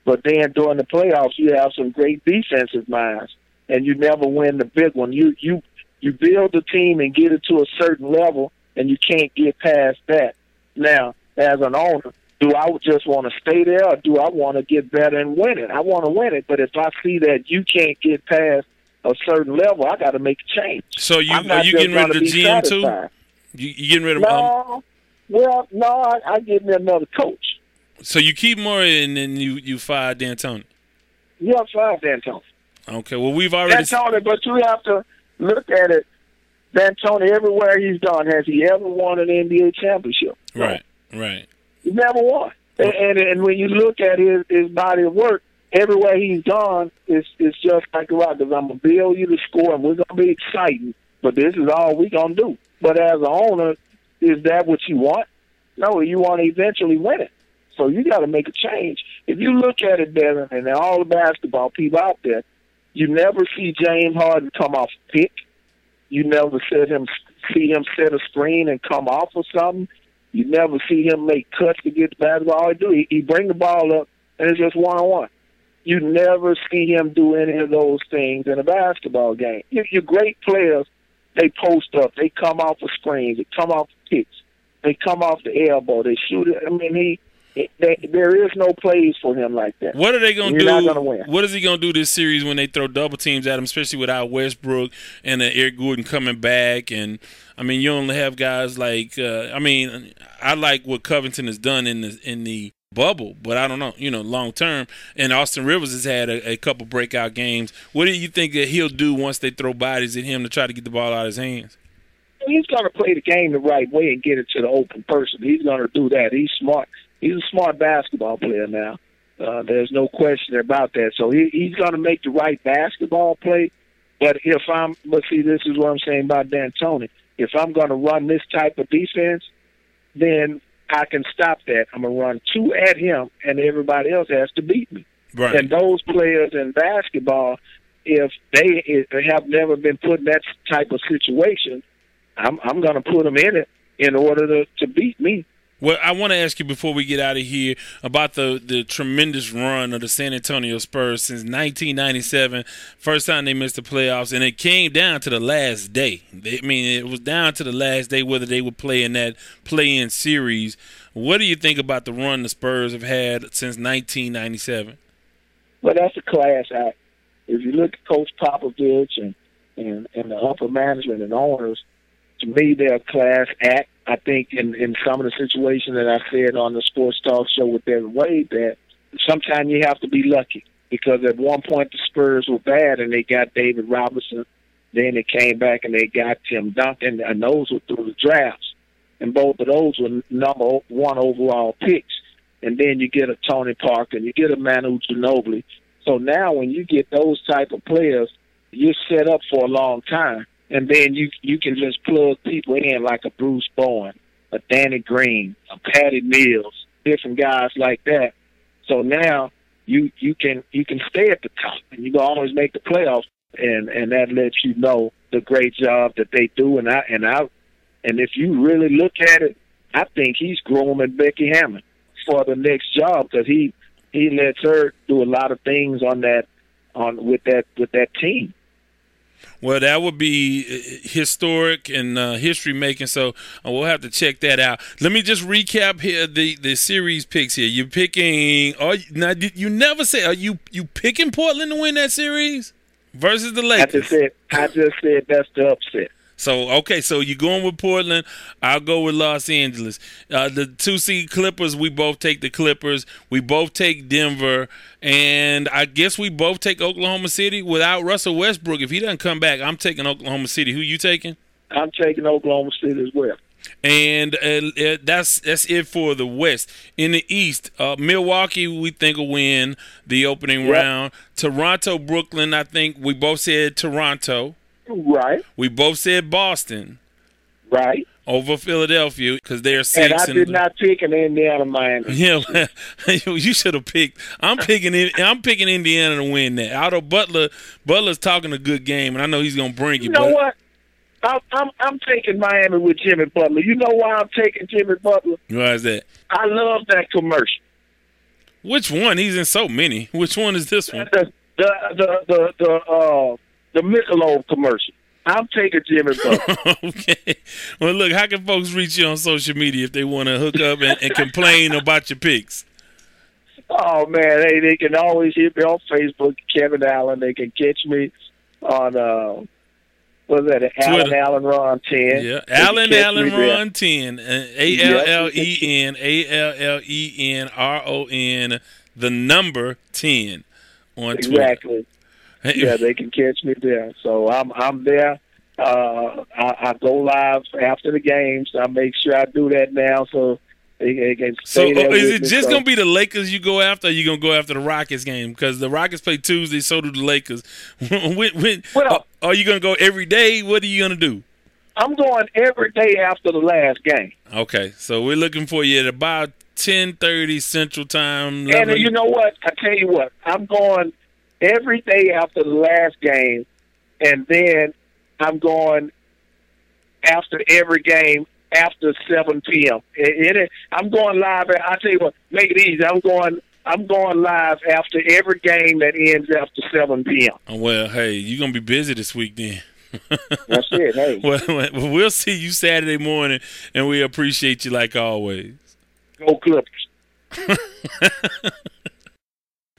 but then during the playoffs, you have some great defensive minds, and you never win the big one. You you you build the team and get it to a certain level, and you can't get past that. Now, as an owner, do I just want to stay there, or do I want to get better and win it? I want to win it, but if I see that you can't get past a certain level, I got to make a change. So you are you getting rid of the GM too? You, you getting rid of? No, um, well, no, I, I get me another coach. So you keep Morey and then you you fire D'Antoni. Yeah, fire D'Antoni. Okay, well we've already D'Antoni, but you have to look at it. D'Antoni, everywhere he's gone, has he ever won an NBA championship? Right, right. He never won. And, and and when you look at his his body of work, everywhere he's gone, it's it's just like the Rockets. I'm gonna build you to score, and we're gonna be exciting. But this is all we gonna do. But as an owner, is that what you want? No, you want to eventually win it. So you got to make a change. If you look at it, Devin, and all the basketball people out there, you never see James Harden come off pick. You never see him see him set a screen and come off or something. You never see him make cuts to get the basketball. All he do, he, he bring the ball up, and it's just one on one. You never see him do any of those things in a basketball game. You, you're great players they post up. They come off the screens. They come off the kicks. They come off the elbow. They shoot it. I mean, he. They, there is no plays for him like that. What are they going to do? Not gonna win. What is he going to do this series when they throw double teams at him, especially without Westbrook and uh, Eric Gordon coming back? And I mean, you only have guys like. Uh, I mean, I like what Covington has done in the in the bubble, but I don't know, you know, long term. And Austin Rivers has had a, a, couple breakout games. What do you think that he'll do once they throw bodies at him to try to get the ball out of his hands? He's going to play the game the right way and get it to the open person. He's going to do that. He's smart. He's a smart basketball player now. Uh, there's no question about that. So he, he's going to make the right basketball play. But if I'm, but see, this is what I'm saying about D'Antoni. If I'm going to run this type of defense, then I can stop that. I'm gonna run two at him, and everybody else has to beat me. Right. And those players in basketball, if they if they have never been put in that type of situation, I'm I'm gonna put them in it in order to to beat me. Well, I want to ask you before we get out of here about the, the tremendous run of the San Antonio Spurs since 1997. First time they missed the playoffs, and it came down to the last day. I mean, it was down to the last day whether they would play in that play-in series. What do you think about the run the Spurs have had since 1997? Well, that's a class act. If you look at Coach Popovich and and, and the upper management and owners, to me, they're a class act I think in, in some of the situations that I said on the Sports Talk show with Devin Wade that sometimes you have to be lucky because at one point the Spurs were bad and they got David Robinson. Then they came back and they got Tim Duncan, and those were through the drafts. And both of those were number one overall picks. And then you get a Tony Parker and you get a Manu Ginobili. So now when you get those type of players, you're set up for a long time and then you you can just plug people in like a Bruce Bowen, a Danny Green, a Patty Mills, different guys like that. So now you you can you can stay at the top and you can always make the playoffs and and that lets you know the great job that they do and I and I and if you really look at it, I think he's grooming Becky Hammon for the next job because he he lets her do a lot of things on that on with that with that team. Well, that would be uh, historic and uh, history making. So uh, we'll have to check that out. Let me just recap here the, the series picks here. You're picking. Are you, now you never say are you you picking Portland to win that series versus the Lakers? I just said I just said that's the upset. So okay, so you're going with Portland. I'll go with Los Angeles. Uh, the two seed Clippers. We both take the Clippers. We both take Denver, and I guess we both take Oklahoma City without Russell Westbrook. If he doesn't come back, I'm taking Oklahoma City. Who you taking? I'm taking Oklahoma City as well. and uh, that's that's it for the West. In the East, uh, Milwaukee we think will win the opening Yep. round. Toronto, Brooklyn, I think we both said Toronto. Right, We both said Boston right. over Philadelphia because they're And six. I did not pick an Indiana Miami. (laughs) Yeah, (laughs) you should have picked. I'm picking. I'm picking Indiana to win that. Although Butler, Butler's talking a good game, and I know he's gonna bring it. You know but what? I'm, I'm I'm taking Miami with Jimmy Butler. You know why I'm taking Jimmy Butler? Why is that? I love that commercial. Which one? He's in so many. Which one is this one? The the the the, the uh the Michelob commercial. I'm taking Jimmy Butler. (laughs) okay. Well, look, how can folks reach you on social media if they want to hook up and, and complain about your picks? oh man, hey, they can always hit me on Facebook, Kevin Allen. They can catch me on uh what's that? Allen Allen Ron ten. Yeah, Allen Allen. Ron ten, uh, A L L E N A L L E N R O N, the number ten on Twitter. Exactly. Yeah, they can catch me there. So I'm I'm there. Uh, I, I go live after the games. So I make sure I do that now, so they, they can So uh, is it just So- gonna be the Lakers you go after? Or you gonna go after the Rockets game because the Rockets play Tuesday, so do the Lakers. (laughs) when, when, Well- uh, are you gonna go every day? What are you gonna do? I'm going every day after the last game. Okay, so we're looking for you at about ten thirty Central Time. And uh, 11 you know what? I tell you what, I'm going every day after the last game, and then I'm going after every game after 7 p.m. It, it, I'm going live. I tell you what, make it easy. I'm going. I'm going live after every game that ends after 7 p.m. Oh, well, hey, you're gonna be busy this week then. (laughs) That's it. Hey, well, well, we'll see you Saturday morning, and we appreciate you like always. go Clippers. (laughs)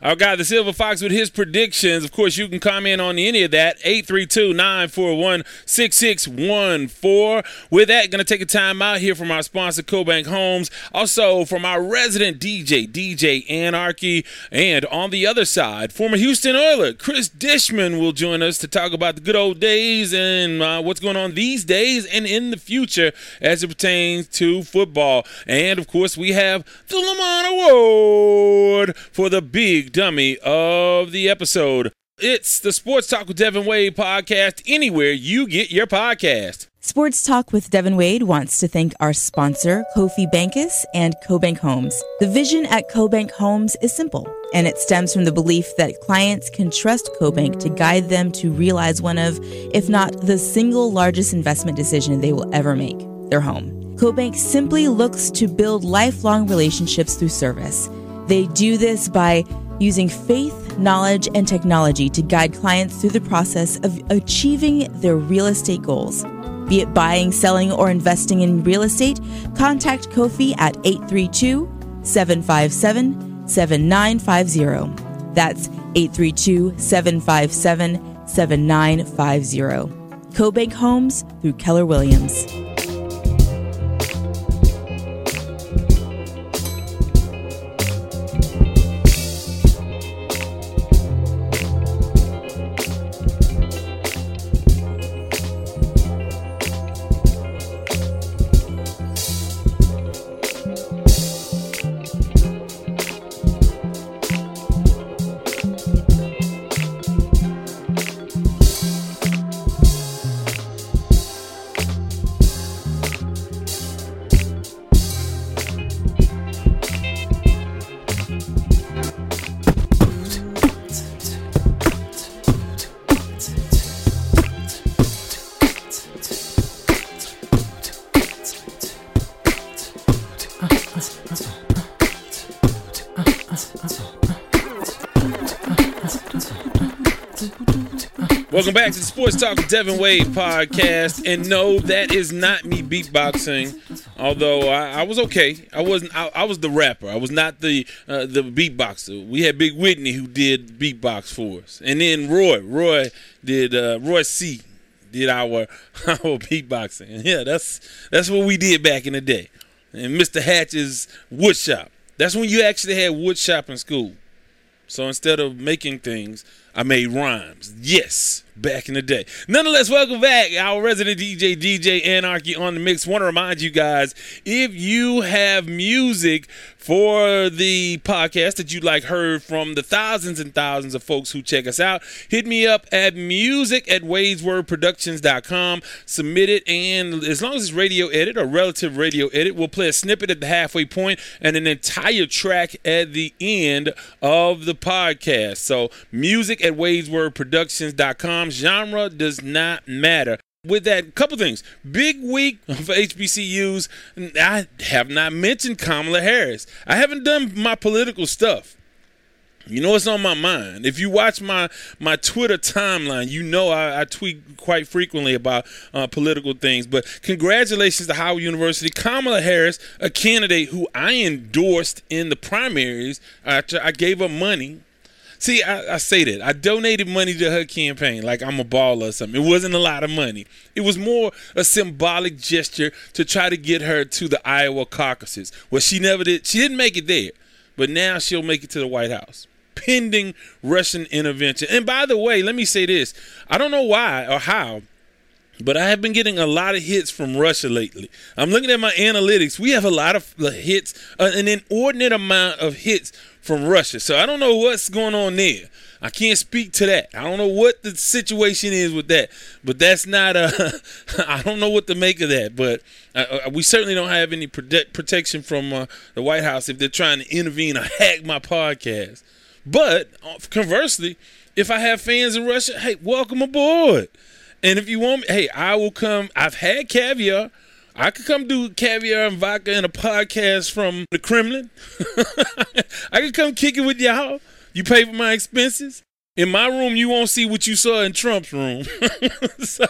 Our guy, the Silver Fox, with his predictions. Of course, you can comment on any of that. 832-941-6614. With that, going to take a time out here from our sponsor, CoBank Homes. Also, from our resident DJ, DJ Anarchy. And on the other side, former Houston Oiler, Chris Dishman will join us to talk about the good old days and uh, what's going on these days and in the future as it pertains to football. And, of course, we have the Lamont Award for the big dummy of the episode. It's the Sports Talk with Devin Wade podcast, anywhere you get your podcast. Sports Talk with Devin Wade wants to thank our sponsor, Kofi Bankus and CoBank Homes. The vision at CoBank Homes is simple, and it stems from the belief that clients can trust CoBank to guide them to realize one of, if not the single largest investment decision they will ever make their home. CoBank simply looks to build lifelong relationships through service. They do this by using faith, knowledge, and technology to guide clients through the process of achieving their real estate goals. Be it buying, selling, or investing in real estate, contact Kofi at 832 757 7950. That's 832 757 7950. CoBank Homes through Keller Williams. Welcome back to the Sports Talk with Devin Wade podcast. And no, that is not me beatboxing. Although I, I was okay, I wasn't. I, I was the rapper. I was not the uh, the beatboxer. We had Big Whitney who did beatbox for us, and then Roy. Roy did. Uh, Roy C did our (laughs) our beatboxing. And yeah, that's that's what we did back in the day. And Mr. Hatch's wood shop. That's when you actually had wood shop in school. So instead of making things, I made rhymes. Yes, back in the day. Nonetheless, welcome back. Our resident DJ, DJ Anarchy on the mix. Want to remind you guys if you have music for the podcast that you like heard from the thousands and thousands of folks who check us out, hit me up at music at wadeswordproductions.com. Submit it, and as long as it's radio edit or relative radio edit, we'll play a snippet at the halfway point and an entire track at the end of the podcast. So, music at wadeswordproductions.com. Genre does not matter with that, couple things. Big week for HBCUs. I have not mentioned Kamala Harris. I haven't done my political stuff. You know what's on my mind. If you watch my my Twitter timeline, you know I, I tweet quite frequently about uh, political things. But congratulations to Howard University, Kamala Harris, a candidate who I endorsed in the primaries. I, I gave her money See, I, I, say that. I donated money to her campaign like I'm a baller or something. It wasn't a lot of money. It was more a symbolic gesture to try to get her to the Iowa caucuses. Well, she never did. She didn't make it there, but now she'll make it to the White House. Pending Russian intervention. And by the way, let me say this. I don't know why or how, but I have been getting a lot of hits from Russia lately. I'm looking at my analytics. We have a lot of hits, uh, an inordinate amount of hits from Russia. So I don't know what's going on there. I can't speak to that. I don't know what the situation is with that. But that's not a. (laughs) I don't know what to make of that. But uh, uh we certainly don't have any protect, protection from uh, the White House if they're trying to intervene or hack my podcast. But uh, conversely, if I have fans in Russia, hey, welcome aboard. And if you want me, hey, I will come. I've had caviar. I could come do caviar and vodka and a podcast from the Kremlin. (laughs) I could come kick it with y'all. You pay for my expenses. In my room, you won't see what you saw in Trump's room. (laughs) so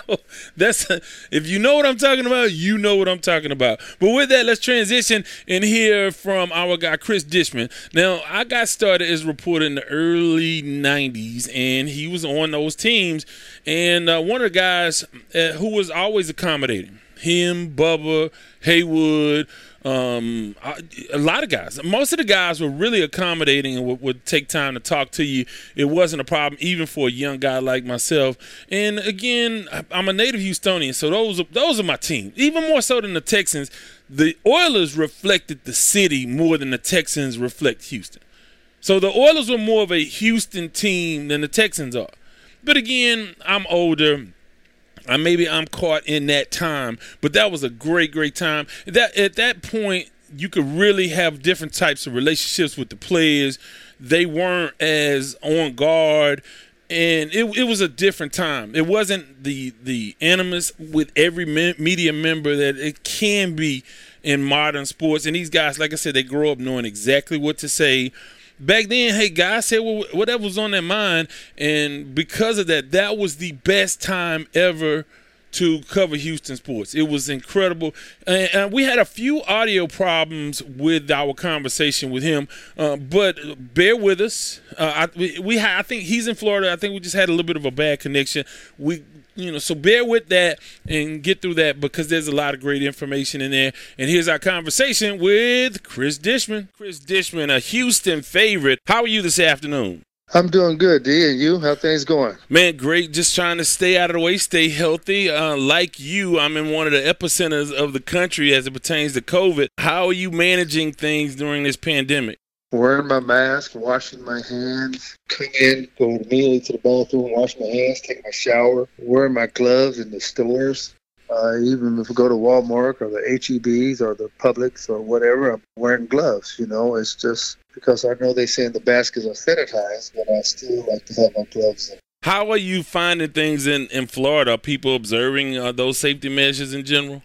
that's if you know what I'm talking about, you know what I'm talking about. But with that, let's transition and hear from our guy Chris Dishman. Now, I got started as a reporter in the early '90s, and he was on those teams. And uh, one of the guys uh, who was always accommodating him, Bubba, Haywood, um, a lot of guys. Most of the guys were really accommodating and would, would, take time to talk to you. It wasn't a problem, even for a young guy like myself. And again, I'm a native Houstonian, so those those are my team. Even more so than the Texans, the Oilers reflected the city more than the Texans reflect Houston. So the Oilers were more of a Houston team than the Texans are. But again, I'm older. I maybe I'm caught in that time, but that was a great, great time. That at that point, you could really have different types of relationships with the players. They weren't as on guard, and it, it was a different time. It wasn't the the animus with every me- media member that it can be in modern sports. And these guys, like I said, they grow up knowing exactly what to say back then, hey, guys said whatever was on their mind, and because of that, that was the best time ever to cover Houston sports. It was incredible, and, and we had a few audio problems with our conversation with him, uh, but bear with us. Uh, I, we, we ha- I think he's in Florida. I think we just had a little bit of a bad connection. We you know, so bear with that and get through that because there's a lot of great information in there. And here's our conversation with Chris Dishman. Chris Dishman, a Houston favorite. How are you this afternoon? I'm doing good, D. And you? How things going? Man, great. Just trying to stay out of the way, stay healthy. Uh, like you, I'm in one of the epicenters of the country as it pertains to COVID. How are you managing things during this pandemic? Wearing my mask, washing my hands, come in, go immediately to the bathroom, wash my hands, take my shower, wearing my gloves in the stores. Uh, even if we go to Walmart or the HEBs or the Publix or whatever, I'm wearing gloves. You know, it's just because I know they say in the baskets are sanitized, but I still like to have my gloves in. How are you finding things in, in Florida? Are people observing uh, those safety measures in general?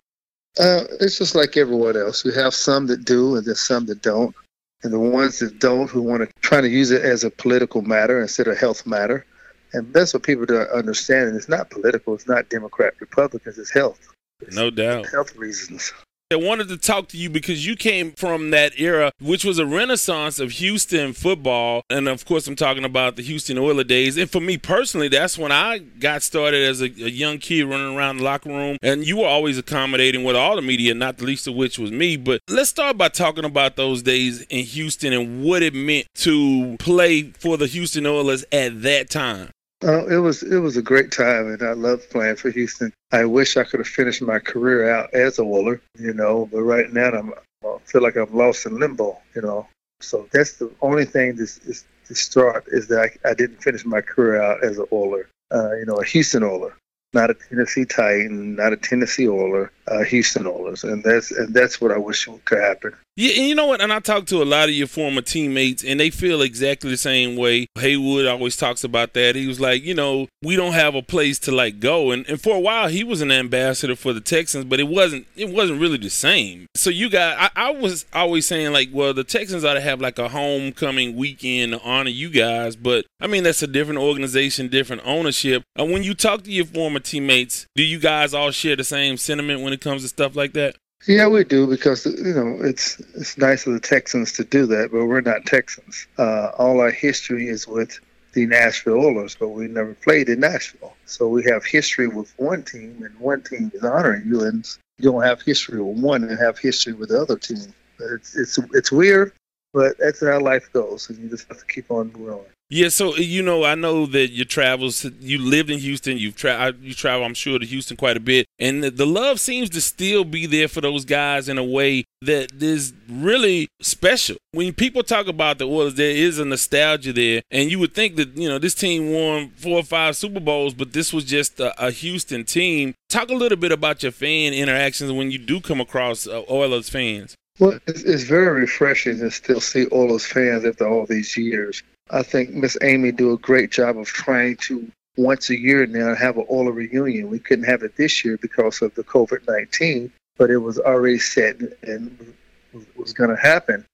Uh, it's just like everyone else. You have some that do, and there's some that don't and the ones that don't who want to try to use it as a political matter instead of health matter. And that's what people don't understand. And it's not political. It's not Democrat, Republicans. It's health. It's no doubt. Health reasons. I wanted to talk to you because you came from that era, which was a renaissance of Houston football. And of course, I'm talking about the Houston Oilers days. And for me personally, that's when I got started as a, a young kid running around the locker room. And you were always accommodating with all the media, not the least of which was me. But let's start by talking about those days in Houston and what it meant to play for the Houston Oilers at that time. Uh, it was it was a great time, and I loved playing for Houston. I wish I could have finished my career out as a Oiler, you know, but right now I'm I feel like I'm lost in limbo, you know. So that's the only thing that's is distraught is that I, I, didn't finish my career out as an Oiler, uh, you know, a Houston Oiler not a Tennessee Titan, not a Tennessee Oiler, uh, Houston Oilers, and that's and that's what I wish could happen. Yeah, and you know what? And I talked to a lot of your former teammates, and they feel exactly the same way. Haywood always talks about that. He was like, you know, we don't have a place to like go, and and for a while he was an ambassador for the Texans, but it wasn't it wasn't really the same. So you got, I, I was always saying like, well, the Texans ought to have like a homecoming weekend to honor you guys, but I mean that's a different organization, different ownership. And when you talk to your former teammates, do you guys all share the same sentiment when it comes to stuff like that? Yeah, we do because you know it's it's nice of the Texans to do that, but we're not Texans. Uh, all our history is with the Nashville Oilers, but we never played in Nashville. So we have history with one team, and one team is honoring you, and you don't have history with one and have history with the other team. It's it's it's weird, but that's how life goes, and you just have to keep on moving. Yeah, so you know, I know that your travels. You lived in Houston. You've tra- you travel, I'm sure, to Houston quite a bit, and the, the love seems to still be there for those guys in a way that is really special. When people talk about the Oilers, there is a nostalgia there, and you would think that you know this team won four or five Super Bowls, but this was just a, a Houston team. Talk a little bit about your fan interactions when you do come across uh, Oilers fans. Well, it's, it's very refreshing to still see Oilers fans after all these years. I think Miss Amy do a great job of trying to once a year now have an Oiler reunion. We couldn't have it this year because of the COVID nineteen, but it was already set and was going to happen.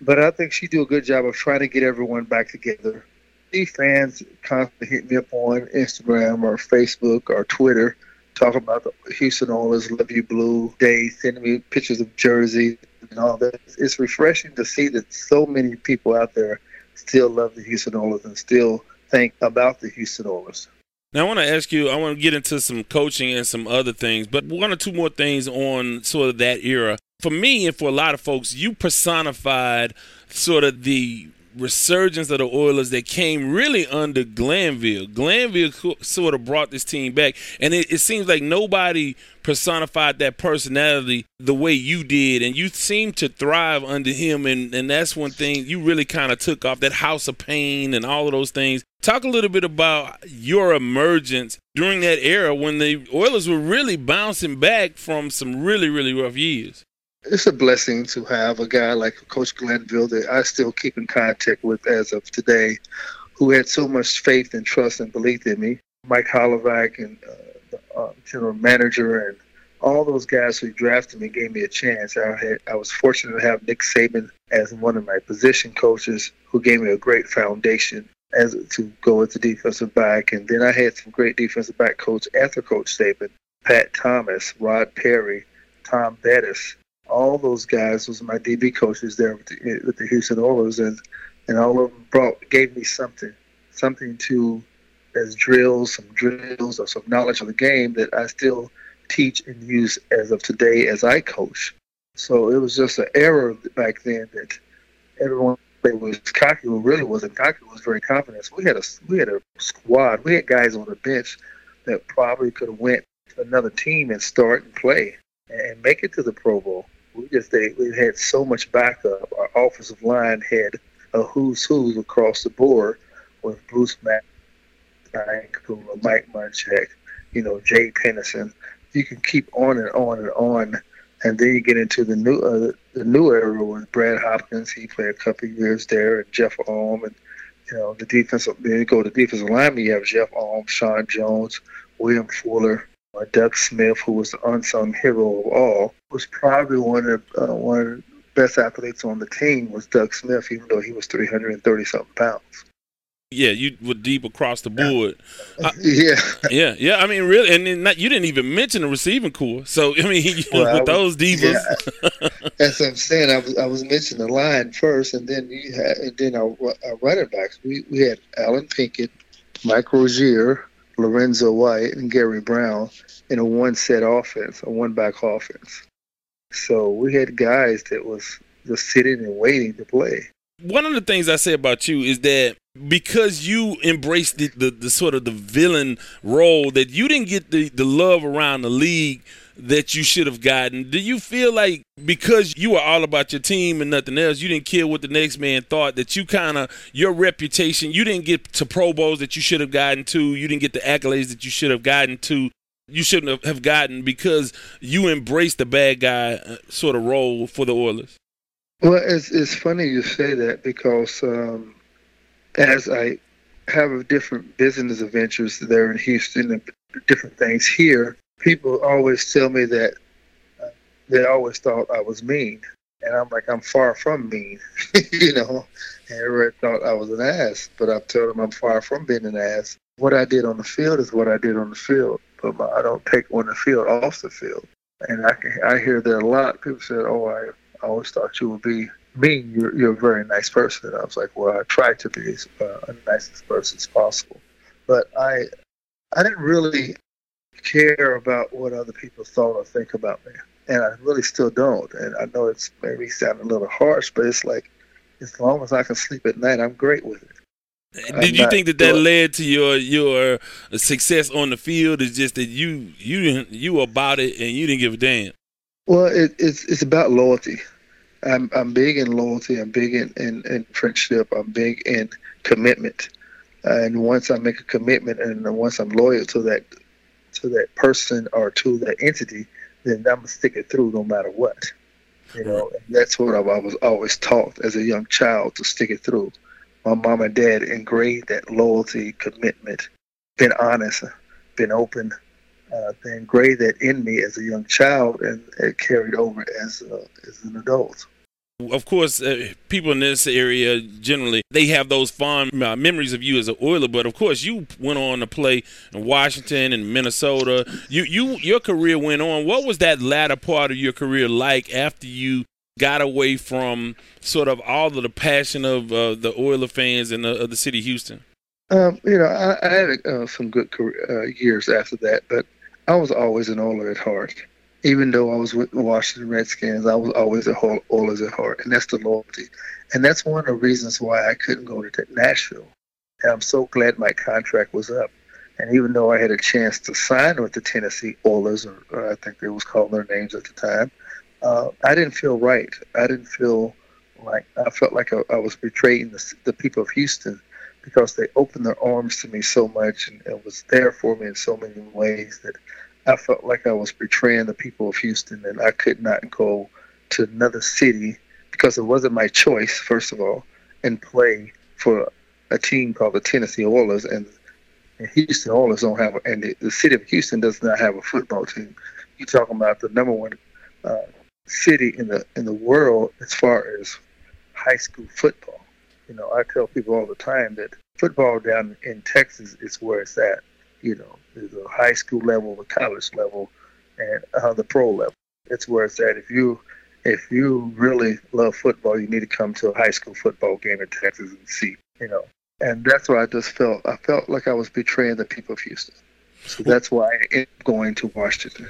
But I think she do a good job of trying to get everyone back together. These fans constantly hit me up on Instagram or Facebook or Twitter, talking about the Houston Oilers, Love You Blue Day, sending me pictures of jerseys and all that. It's refreshing to see that so many people out there still love the Houston Oilers and still think about the Houston Oilers. Now, I want to ask you, I want to get into some coaching and some other things, but one or two more things on sort of that era. For me and for a lot of folks, you personified sort of the resurgence of the Oilers that came really under Glanville. Glanville sort of brought this team back, and it, it, seems like nobody personified that personality the way you did, and you seemed to thrive under him. And, and that's one thing you really kind of took off that House of Pain and all of those things. Talk a little bit about your emergence during that era when the Oilers were really bouncing back from some really, really rough years it's a blessing to have a guy like Coach Glanville that I still keep in contact with as of today, who had so much faith and trust and belief in me. Mike Holovak and uh, the uh, general manager and all those guys who drafted me gave me a chance. I had I was fortunate to have Nick Saban as one of my position coaches, who gave me a great foundation as to go into defensive back. And then I had some great defensive back coach after Coach Saban, Pat Thomas, Rod Perry, Tom Bettis, all those guys was my DB coaches there with the, with the Houston Oilers, and and all of them brought gave me something, something to as drills, some drills or some knowledge of the game that I still teach and use as of today as I coach. So it was just an error back then that everyone was cocky. Well, really wasn't cocky. Was very confident. we had a we had a squad. We had guys on the bench that probably could have went to another team and start and play and make it to the Pro Bowl we just they, we had so much backup. Our offensive line had a who's who across the board with Bruce Mack, Mike Munchak, you know, Jay Pennison. You can keep on and on and on, and then you get into the new uh, the new era with Brad Hopkins. He played a couple years there, and Jeff Alm, and you know the defensive. Then you go to defensive lineman. You have Jeff Alm, Sean Jones, William Fuller, uh, Doug Smith, who was the unsung hero of all, was probably one of uh, one of the best athletes on the team. Was Doug Smith, even though he was 330 something pounds. Yeah, you were deep across the board. (laughs) Uh, yeah, yeah, yeah. I mean, really, and then not, you didn't even mention the receiving corps. So I mean, (laughs) you, well, with those divas. Yeah. (laughs) That's what I'm saying. I was I was mentioning the line first, and then you had, and then our, our running backs. We we had Allen Pinkett, Mike Rozier, Lorenzo White, and Gary Brown in a one set offense, a one back offense. So we had guys that was just sitting and waiting to play. One of the things I say about you is that because you embraced the, the, the, sort of the villain role that you didn't get the, the love around the league that you should have gotten. Do you feel like because you were all about your team and nothing else, you didn't care what the next man thought, that you kind of, your reputation, you didn't get to Pro Bowls that you should have gotten to, you didn't get the accolades that you should have gotten to, you shouldn't have gotten because you embraced the bad guy uh, sort of role for the Oilers? Well, it's, it's funny you say that because um, as I have a different business adventures there in Houston and different things here, people always tell me that uh, they always thought I was mean. And I'm like, I'm far from mean, (laughs) you know. And everybody thought I was an ass, but I've told them I'm far from being an ass. What I did on the field is what I did on the field, but I don't take on the field off the field. And I can, I hear that a lot. People said, "Oh, I always thought you would be mean. You're, you're a very nice person." And I was like, "Well, I try to be as uh, a nicest person as possible." But I, I didn't really care about what other people thought or think about me. And I really still don't. And I know it's maybe sounding a little harsh, but it's like, as long as I can sleep at night, I'm great with it. Did you think that that led to your your success on the field? Is just that you you you about it and you didn't give a damn. Well, it, it's it's about loyalty. I'm I'm big in loyalty. I'm big in, in, in friendship. I'm big in commitment. and once I make a commitment and once I'm loyal to that to that person or to that entity, then I'm gonna stick it through no matter what. You know, and that's what I, I was always taught as a young child to stick it through. My mom and dad engraved that loyalty, commitment, been honest, been open. Uh, they engraved that in me as a young child, and it carried over as uh, as an adult. Of course, uh, people in this area generally they have those fond uh, memories of you as an Oiler, but of course you went on to play in Washington and Minnesota. You you your career went on. What was that latter part of your career like after you got away from sort of all of the passion of uh, the Oiler fans and the, of the city of Houston? Um, you know, I, I had uh, some good career, uh, years after that, but I was always an Oiler at heart even though I was with the Washington Redskins, I was always a whole Oilers at heart, and that's the loyalty. And that's one of the reasons why I couldn't go to Nashville. And I'm so glad my contract was up. And even though I had a chance to sign with the Tennessee Oilers, or, or I think they was called their names at the time, uh, I didn't feel right. I didn't feel like I felt like I, I was betraying the, the people of Houston because they opened their arms to me so much and, and was there for me in so many ways that I felt like I was betraying the people of Houston, and I could not go to another city because it wasn't my choice, first of all, and play for a team called the Tennessee Oilers, and, and Houston Oilers don't have, and the, the, city of Houston does not have a football team. You're talking about the number one uh, city in the in the world as far as high school football. You know, I tell people all the time that football down in Texas is where it's at. You know, there's the high school level, the college level, and uh, the pro level. It's where it's at. If you if you really love football, you need to come to a high school football game in Texas and see. You know, and that's why I just felt. I felt like I was betraying the people of Houston. So that's why I am going to Washington.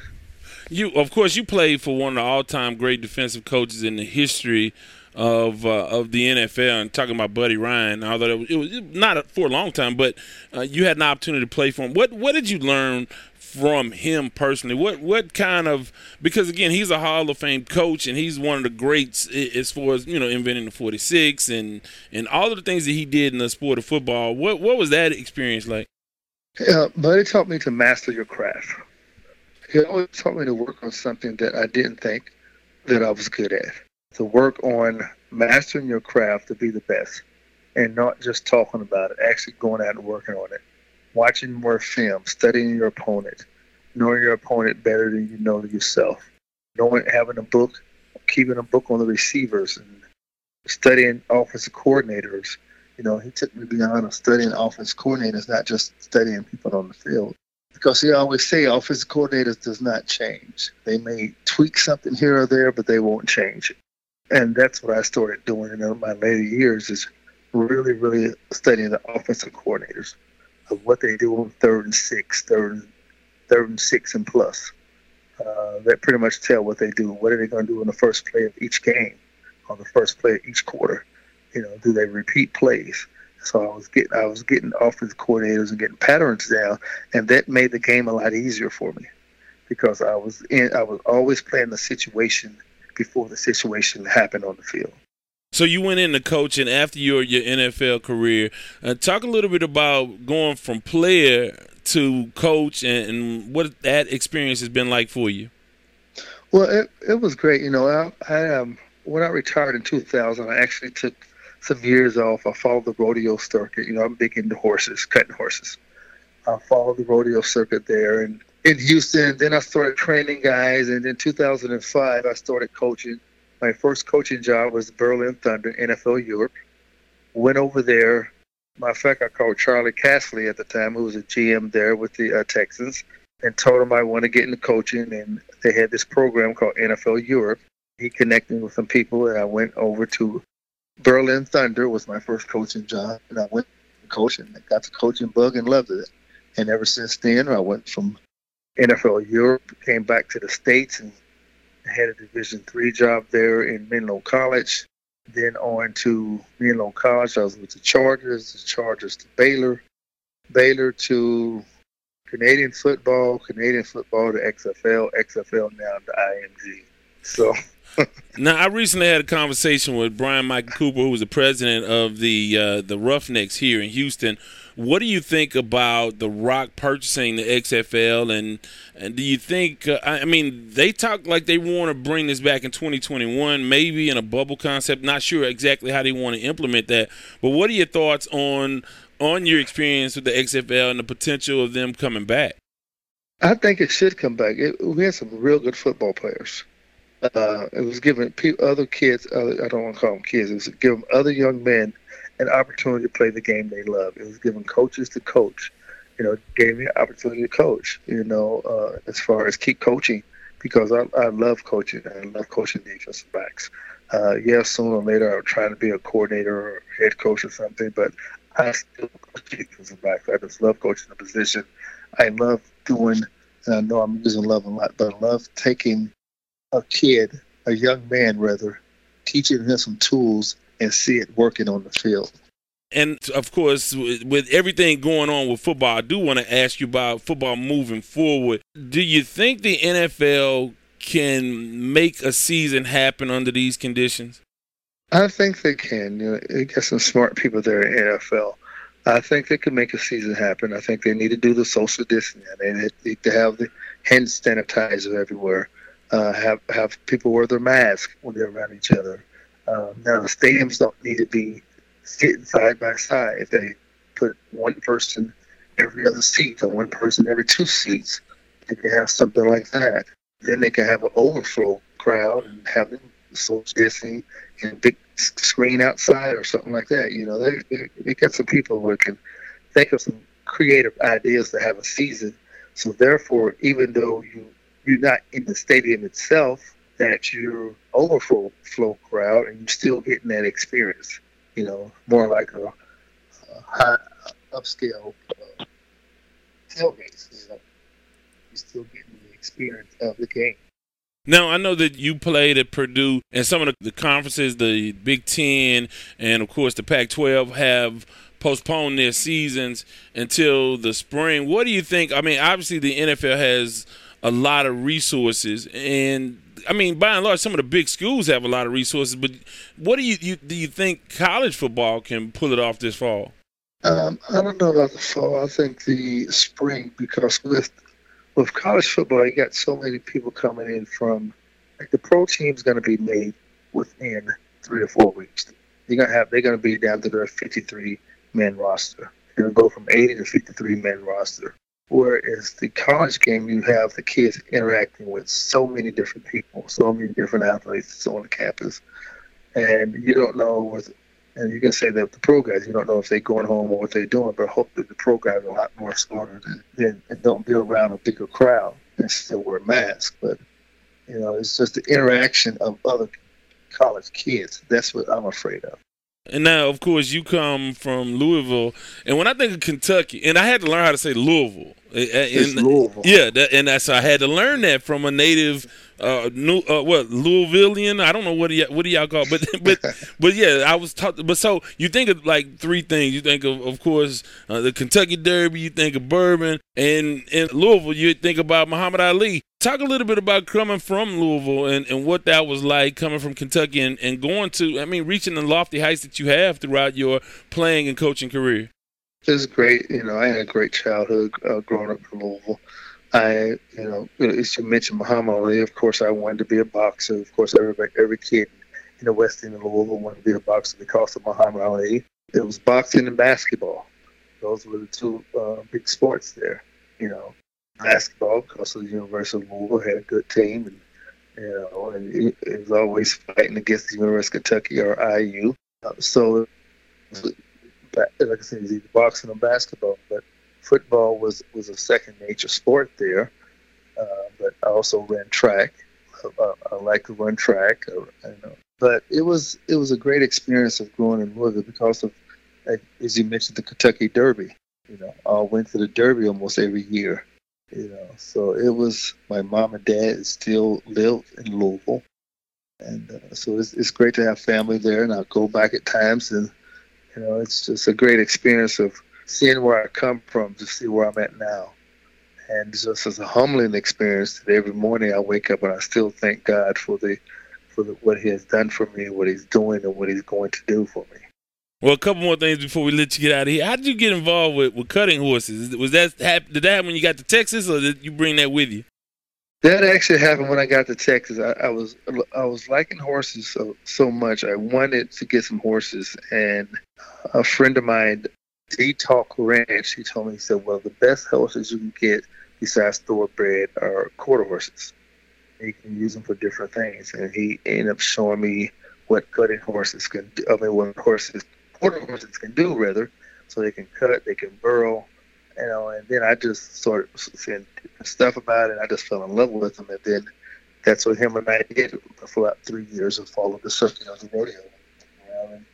You, of course, you played for one of the all-time great defensive coaches in the history of uh, of the NFL and talking about Buddy Ryan. Although it was, it was not for a long time, but uh, you had an opportunity to play for him. What what did you learn from him personally? What what kind of because again he's a Hall of Fame coach and he's one of the greats as far as you know inventing the 46 and and all of the things that he did in the sport of football. What what was that experience like? Yeah, Buddy taught me to master your craft. He always taught me to work on something that I didn't think that I was good at to work on mastering your craft to be the best and not just talking about it, actually going out and working on it. Watching more film, studying your opponent, knowing your opponent better than you know yourself, knowing having a book, keeping a book on the receivers and studying offensive coordinators You know, he took me beyond studying offense coordinators, not just studying people on the field. Because he always say offensive coordinators does not change. They may tweak something here or there, but they won't change it. And that's what I started doing in my later years is really, really studying the offensive coordinators of what they do on third and six, third and third and six and plus. Uh, that pretty much tell what they do. What are they going to do in the first play of each game, on the first play of each quarter? You know, do they repeat plays? So I was getting I was getting offensive coordinators and getting patterns down, and that made the game a lot easier for me because I was in I was always playing the situation before the situation happened on the field. So you went into coaching after your your NFL career. Uh, talk a little bit about going from player to coach and, and, what that experience has been like for you. Well, it it was great. You know, I, I um, when I retired in 2000, I actually took some years off. I followed the rodeo circuit. You know, I'm big into horses, cutting horses. I followed the rodeo circuit there and in Houston. Then I started training guys, and in 2005, I started coaching my first coaching job was Berlin Thunder, NFL Europe. Went over there. Matter of fact, I called Charley Casserly at the time, who was a GM there with the uh, Texans, and told him I want to get into coaching. And they had this program called NFL Europe. He connected with some people, and I went over to Berlin Thunder. Was my first coaching job, and I went coaching. I got the coaching bug and loved it. And ever since then, I went from NFL Europe, came back to the States, and had a Division three job there in Menlo College. Then on to Menlo College, I was with the Chargers, the Chargers to Baylor, Baylor to Canadian football, Canadian football to XFL, XFL now to IMG. So. (laughs) now, I recently had a conversation with Brian Michael Cooper, who was the president of the uh, the Roughnecks here in Houston, what do you think about the Rock purchasing the XFL, and and do you think? Uh, I mean, they talk like they want to bring this back in 2021, maybe in a bubble concept. Not sure exactly how they want to implement that, but what are your thoughts on on your experience with the XFL and the potential of them coming back? I think it should come back. It, we had some real good football players. Uh, it was giving other kids, other, I don't want to call them kids, it was giving other young men an opportunity to play the game they love. It was giving coaches to coach. You know, gave me an opportunity to coach. You know, uh, as far as keep coaching, because I, I love coaching. And I love coaching defensive backs. Uh, yeah, sooner or later I'll try to be a coordinator or head coach or something, but I still coach defensive backs. I just love coaching the position. I love doing, and I know I'm using love a lot, but I love taking a kid, a young man rather, teaching him some tools and see it working on the field. And of course, with everything going on with football, I do want to ask you about football moving forward. Do you think the NFL can make a season happen under these conditions? I think they can. You know, got some smart people there in NFL. I think they can make a season happen. I think they need to do the social distancing. They need to have the hand sanitizer everywhere. Uh, have have people wear their mask when they're around each other. Um, now the stadiums don't need to be sitting side by side. If they put one person every other seat or one person every two seats, they can have something like that. Then they can have an overflow crowd and have them social distancing and a big screen outside or something like that. You know, they, they, they got some people who can think of some creative ideas to have a season. So therefore, even though you you're not in the stadium itself, that you're overflow flow crowd and you're still getting that experience. You know, more like a, a high upscale uh, tailgate. You know, you're still getting the experience of the game. Now I know that you played at Purdue, and some of the conferences, the Big Ten, and of course the Pac-12, have postponed their seasons until the spring. What do you think? I mean, obviously the NFL has a lot of resources, and I mean, by and large, some of the big schools have a lot of resources. But what do you, you do? You think college football can pull it off this fall? Um, I don't know about the fall. I think the spring because with with college football, you got so many people coming in from like the pro team's going to be made within three or four weeks. You're gonna have they're going to be down to their 53 man roster. They're going to go from 80 to 53 man roster. Whereas the college game, you have the kids interacting with so many different people, so many different athletes on the campus, and you don't know with And you can say that the pro guys, you don't know if they're going home or what they're doing, but hopefully the pro guys are a lot more smarter than, than and don't be around a bigger crowd and still wear masks. But you know, it's just the interaction of other college kids. That's what I'm afraid of. And now, of course, you come from Louisville, and when I think of Kentucky, and I had to learn how to say Louisville. It's and, Louisville. Yeah, that, and that's I had to learn that from a native, uh, new, uh, what Louisvillian. I don't know what do y'all, what do y'all call, it? but (laughs) but (laughs) but yeah, I was taught. But so you think of like three things. You think of, of course, uh, the Kentucky Derby. You think of bourbon, and in Louisville, you think about Muhammad Ali. Talk a little bit about coming from Louisville and, and what that was like coming from Kentucky and, and going to, I mean, reaching the lofty heights that you have throughout your playing and coaching career. It was great. You know, I had a great childhood uh, growing up in Louisville. I, you know, as you mentioned Muhammad Ali, of course, I wanted to be a boxer. Of course, everybody, every kid in the West End of Louisville wanted to be a boxer because of Muhammad Ali. It was boxing and basketball. Those were the two uh, big sports there. You know, basketball because of the University of Louisville had a good team, and you know, and it, it was always fighting against the University of Kentucky or IU. Uh, so, like I said, it's either boxing or basketball, but football was was a second nature sport there. Uh, but I also ran track. I, I like to run track, uh, you know. But it was it was a great experience of growing in Louisville because of, as you mentioned, the Kentucky Derby. You know, I went to the Derby almost every year. You know, so it was my mom and dad still live in Louisville, and uh, so it's, it's great to have family there. And I go back at times, and you know, it's just a great experience of seeing where I come from to see where I'm at now. And just as a humbling experience that every morning I wake up and I still thank God for the for the, what He has done for me, what He's doing, and what He's going to do for me. Well, a couple more things before we let you get out of here. How did you get involved with, with cutting horses? Was that did that happen when you got to Texas, or did you bring that with you? That actually happened when I got to Texas. I, I was I was liking horses so so much. I wanted to get some horses, and a friend of mine D Talk Ranch, he told me, he said, well, the best horses you can get besides thoroughbred are quarter horses. You can use them for different things. And he ended up showing me what cutting horses can do. I mean, what horses, quarter horses can do, rather. So they can cut, they can burrow, you know, and then I just started seeing stuff about it. I just fell in love with them. And then that's what him and I did for about three years of following the circuit of the rodeo. You know, and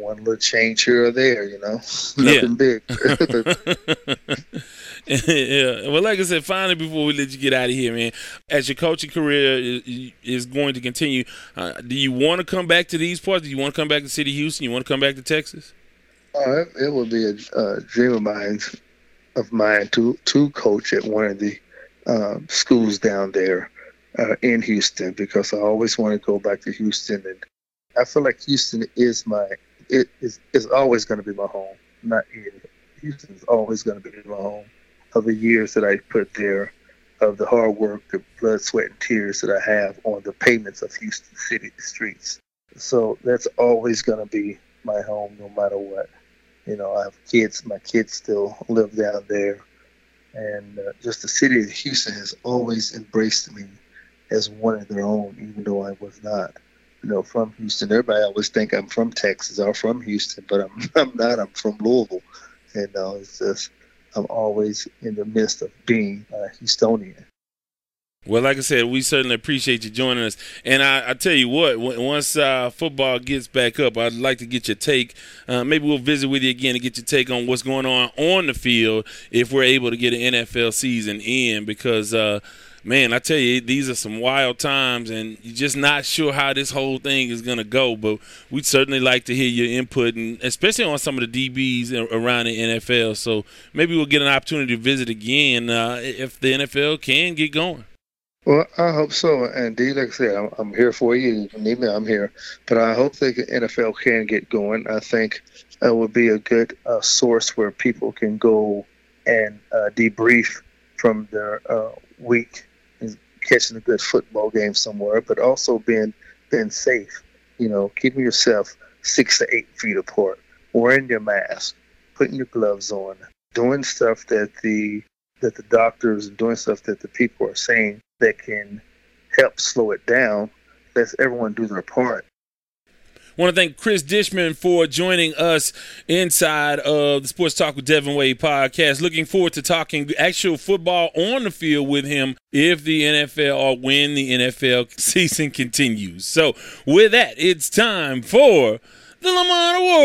one little change here or there, you know, (laughs) nothing big. (laughs) yeah. Well, like I said, finally, before we let you get out of here, man, as your coaching career is going to continue, uh, do you want to come back to these parts? Do you want to come back to City Houston? You want to come back to Texas? Uh, it, it would be a uh, dream of mine, of mine to to coach at one of the uh, schools down there uh, in Houston because I always want to go back to Houston, and I feel like Houston is my it is is always going to be my home. Not Houston is always going to be my home of the years that I put there, of the hard work, the blood, sweat, and tears that I have on the pavements of Houston City streets. So that's always going to be my home, no matter what. You know, I have kids. My kids still live down there, and uh, just the city of Houston has always embraced me as one of their own, even though I was not you know, from Houston. Everybody always think I'm from Texas or from Houston, but I'm (laughs) I'm not. I'm from Louisville, and uh, it's just I'm always in the midst of being a Houstonian. Well, like I said, we certainly appreciate you joining us. And I, I tell you what, once uh, football gets back up, I'd like to get your take. Uh, maybe we'll visit with you again and get your take on what's going on on the field if we're able to get an NFL season in because. Uh, man, I tell you, these are some wild times, and you're just not sure how this whole thing is going to go. But we'd certainly like to hear your input, and especially on some of the DBs around the NFL. So maybe we'll get an opportunity to visit again uh, if the NFL can get going. Well, I hope so. And D, like I said, I'm, I'm here for you. You need me, I'm here. But I hope the NFL can get going. I think it would be a good uh, source where people can go and uh, debrief from their uh, week catching a good football game somewhere, but also being being safe. You know, keeping yourself six to eight feet apart, wearing your mask, putting your gloves on, doing stuff that the that the doctors and doing stuff that the people are saying that can help slow it down. Let's everyone do their part want to thank Chris Dishman for joining us inside of the Sports Talk with Devin Wade podcast. Looking forward to talking actual football on the field with him if the NFL or when the NFL (laughs) season continues. So, with that, it's time for the Lamont Award.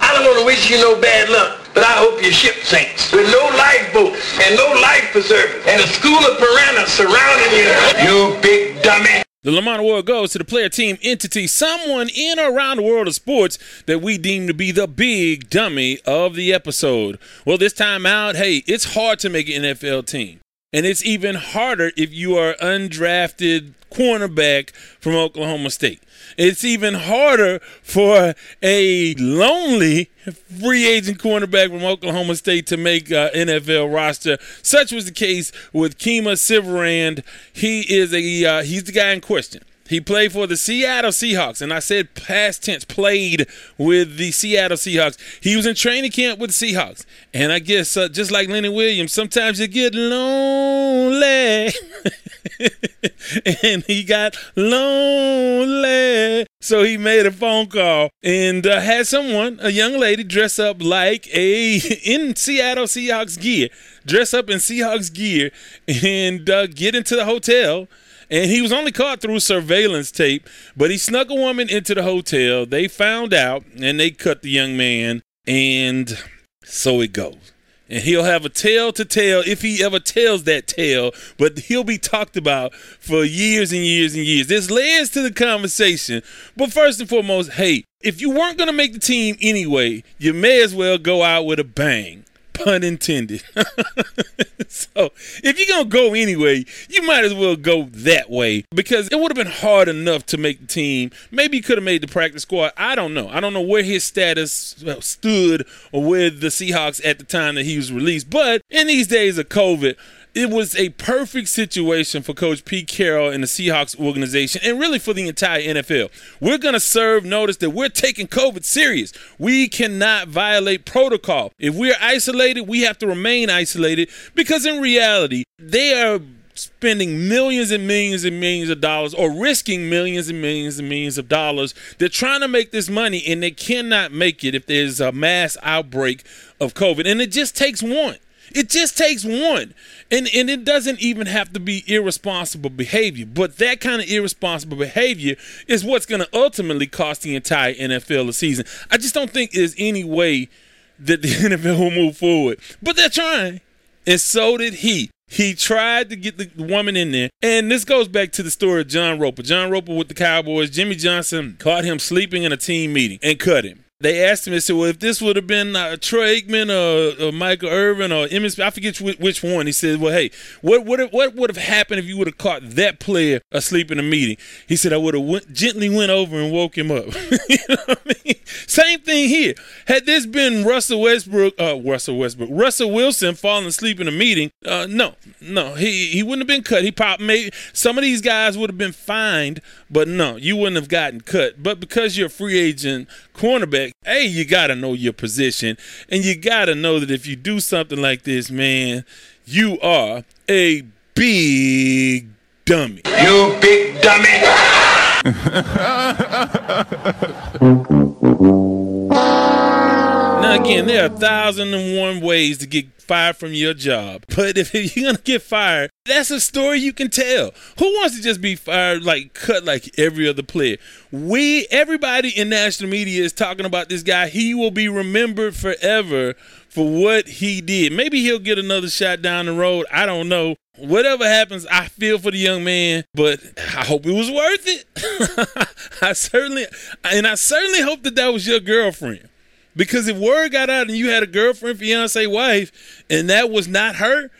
I don't want to wish you no bad luck, but I hope your ship sinks with no lifeboat and no life preservers and a school of piranhas surrounding you. You big dummy. The Lamont Award goes to the player, team, entity, someone in or around the world of sports that we deem to be the big dummy of the episode. Well, this time out, hey, it's hard to make an NFL team. And it's even harder if you are undrafted cornerback from Oklahoma State. It's even harder for a lonely free agent cornerback from Oklahoma State to make a NFL roster. Such was the case with Kemah Siverand. He is a uh, he's the guy in question. He played for the Seattle Seahawks, and I said past tense, played with the Seattle Seahawks. He was in training camp with the Seahawks. And I guess, uh, just like Lenny Williams, sometimes you get lonely. (laughs) and he got lonely. So he made a phone call and uh, had someone, a young lady, dress up like a, (laughs) in Seattle Seahawks gear, dress up in Seahawks gear and uh, get into the hotel and he was only caught through surveillance tape, but he snuck a woman into the hotel. They found out and they cut the young man, and so it goes. And he'll have a tale to tell if he ever tells that tale, but he'll be talked about for years and years and years. This leads to the conversation. But first and foremost, hey, if you weren't going to make the team anyway, you may as well go out with a bang pun intended. (laughs) so if you're gonna go anyway, you might as well go that way because it would have been hard enough to make the team. Maybe he could have made the practice squad. I don't know. I don't know where his status stood with the Seahawks at the time that he was released. But in these days of COVID, it was a perfect situation for Coach Pete Carroll and the Seahawks organization, and really for the entire NFL. We're going to serve notice that we're taking COVID serious. We cannot violate protocol. If we're isolated, we have to remain isolated because, in reality, they are spending millions and millions and millions of dollars or risking millions and millions and millions of dollars. They're trying to make this money and they cannot make it if there's a mass outbreak of COVID. And it just takes one. It just takes one. And and it doesn't even have to be irresponsible behavior. But that kind of irresponsible behavior is what's going to ultimately cost the entire NFL a season. I just don't think there's any way that the (laughs) NFL will move forward. But they're trying. And so did he. He tried to get the woman in there. And this goes back to the story of John Roper. John Roper with the Cowboys. Jimmy Johnson caught him sleeping in a team meeting and cut him they asked him, they said, well, if this would have been uh, Troy Aikman or, or, Michael Irvin or Emmett I forget which, which, one. He said, well, hey, what would what would have happened if you would have caught that player asleep in a meeting? He said, I would have went, gently went over and woke him up. (laughs) you know what I mean? Same thing here. Had this been Russell Westbrook, uh, Russell Westbrook, Russell Wilson falling asleep in a meeting, uh, no, no, he he wouldn't have been cut. He probably made some of these guys would have been fined, but no, you wouldn't have gotten cut. But because you're a free agent cornerback, hey, you got to know your position. And you got to know that if you do something like this, man, you are a big dummy. You big dummy. (laughs) now, again, there are a thousand and one ways to get fired from your job. (laughs) But if you're gonna get fired, that's a story you can tell. Who wants to just be fired like cut like every other player? We everybody in national media is talking about this guy. He will be remembered forever for what he did. Maybe he'll get another shot down the road. I don't know. Whatever happens, I feel for the young man, but I hope it was worth it. (laughs) I certainly, and I certainly hope that that was your girlfriend. Because if word got out and you had a girlfriend, fiance, wife, and that was not her,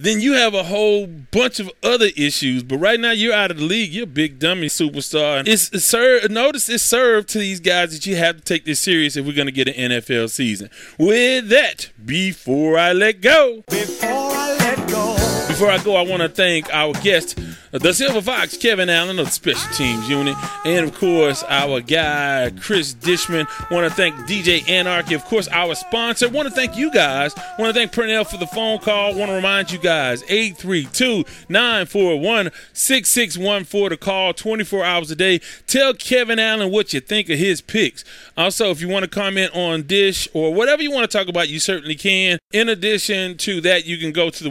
then you have a whole bunch of other issues. But right now, you're out of the league. You're a big dummy superstar. It's, it's served. Notice it's served to these guys that you have to take this serious if we're going to get an NFL season. With that, before I let go, before I let go, Before I go, I want to thank our guest, the Silver Fox, Kevin Allen of the Special Teams Unit, and of course, our guy, Chris Dishman. Want to thank DJ Anarchy, of course, our sponsor. Want to thank you guys. Want to thank Purnell for the phone call. Want to remind you guys, 832 941 6614 to call 24 hours a day. Tell Kevin Allen what you think of his picks. Also, if you want to comment on Dish or whatever you want to talk about, you certainly can. In addition to that, you can go to the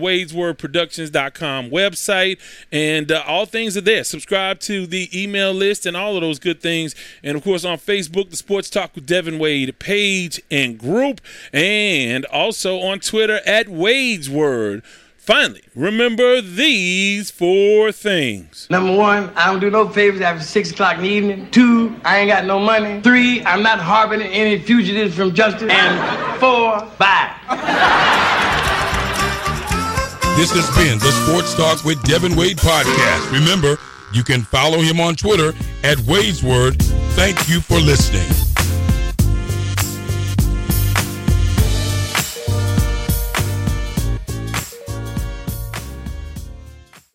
WadesWordProductions.com website, and uh, all things are there. Subscribe to the email list and all of those good things. And of course, on Facebook, the Sports Talk with Devin Wade page and group, and also on Twitter at Wade's Word. Finally, remember these four things. Number one, I don't do no favors after six o'clock in the evening. Two, I ain't got no money. Three, I'm not harboring any fugitives from justice. And four, bye. (laughs) This has been the Sports Talk with Devin Wade podcast. Remember, you can follow him on Twitter at Wade's Word. Thank you for listening.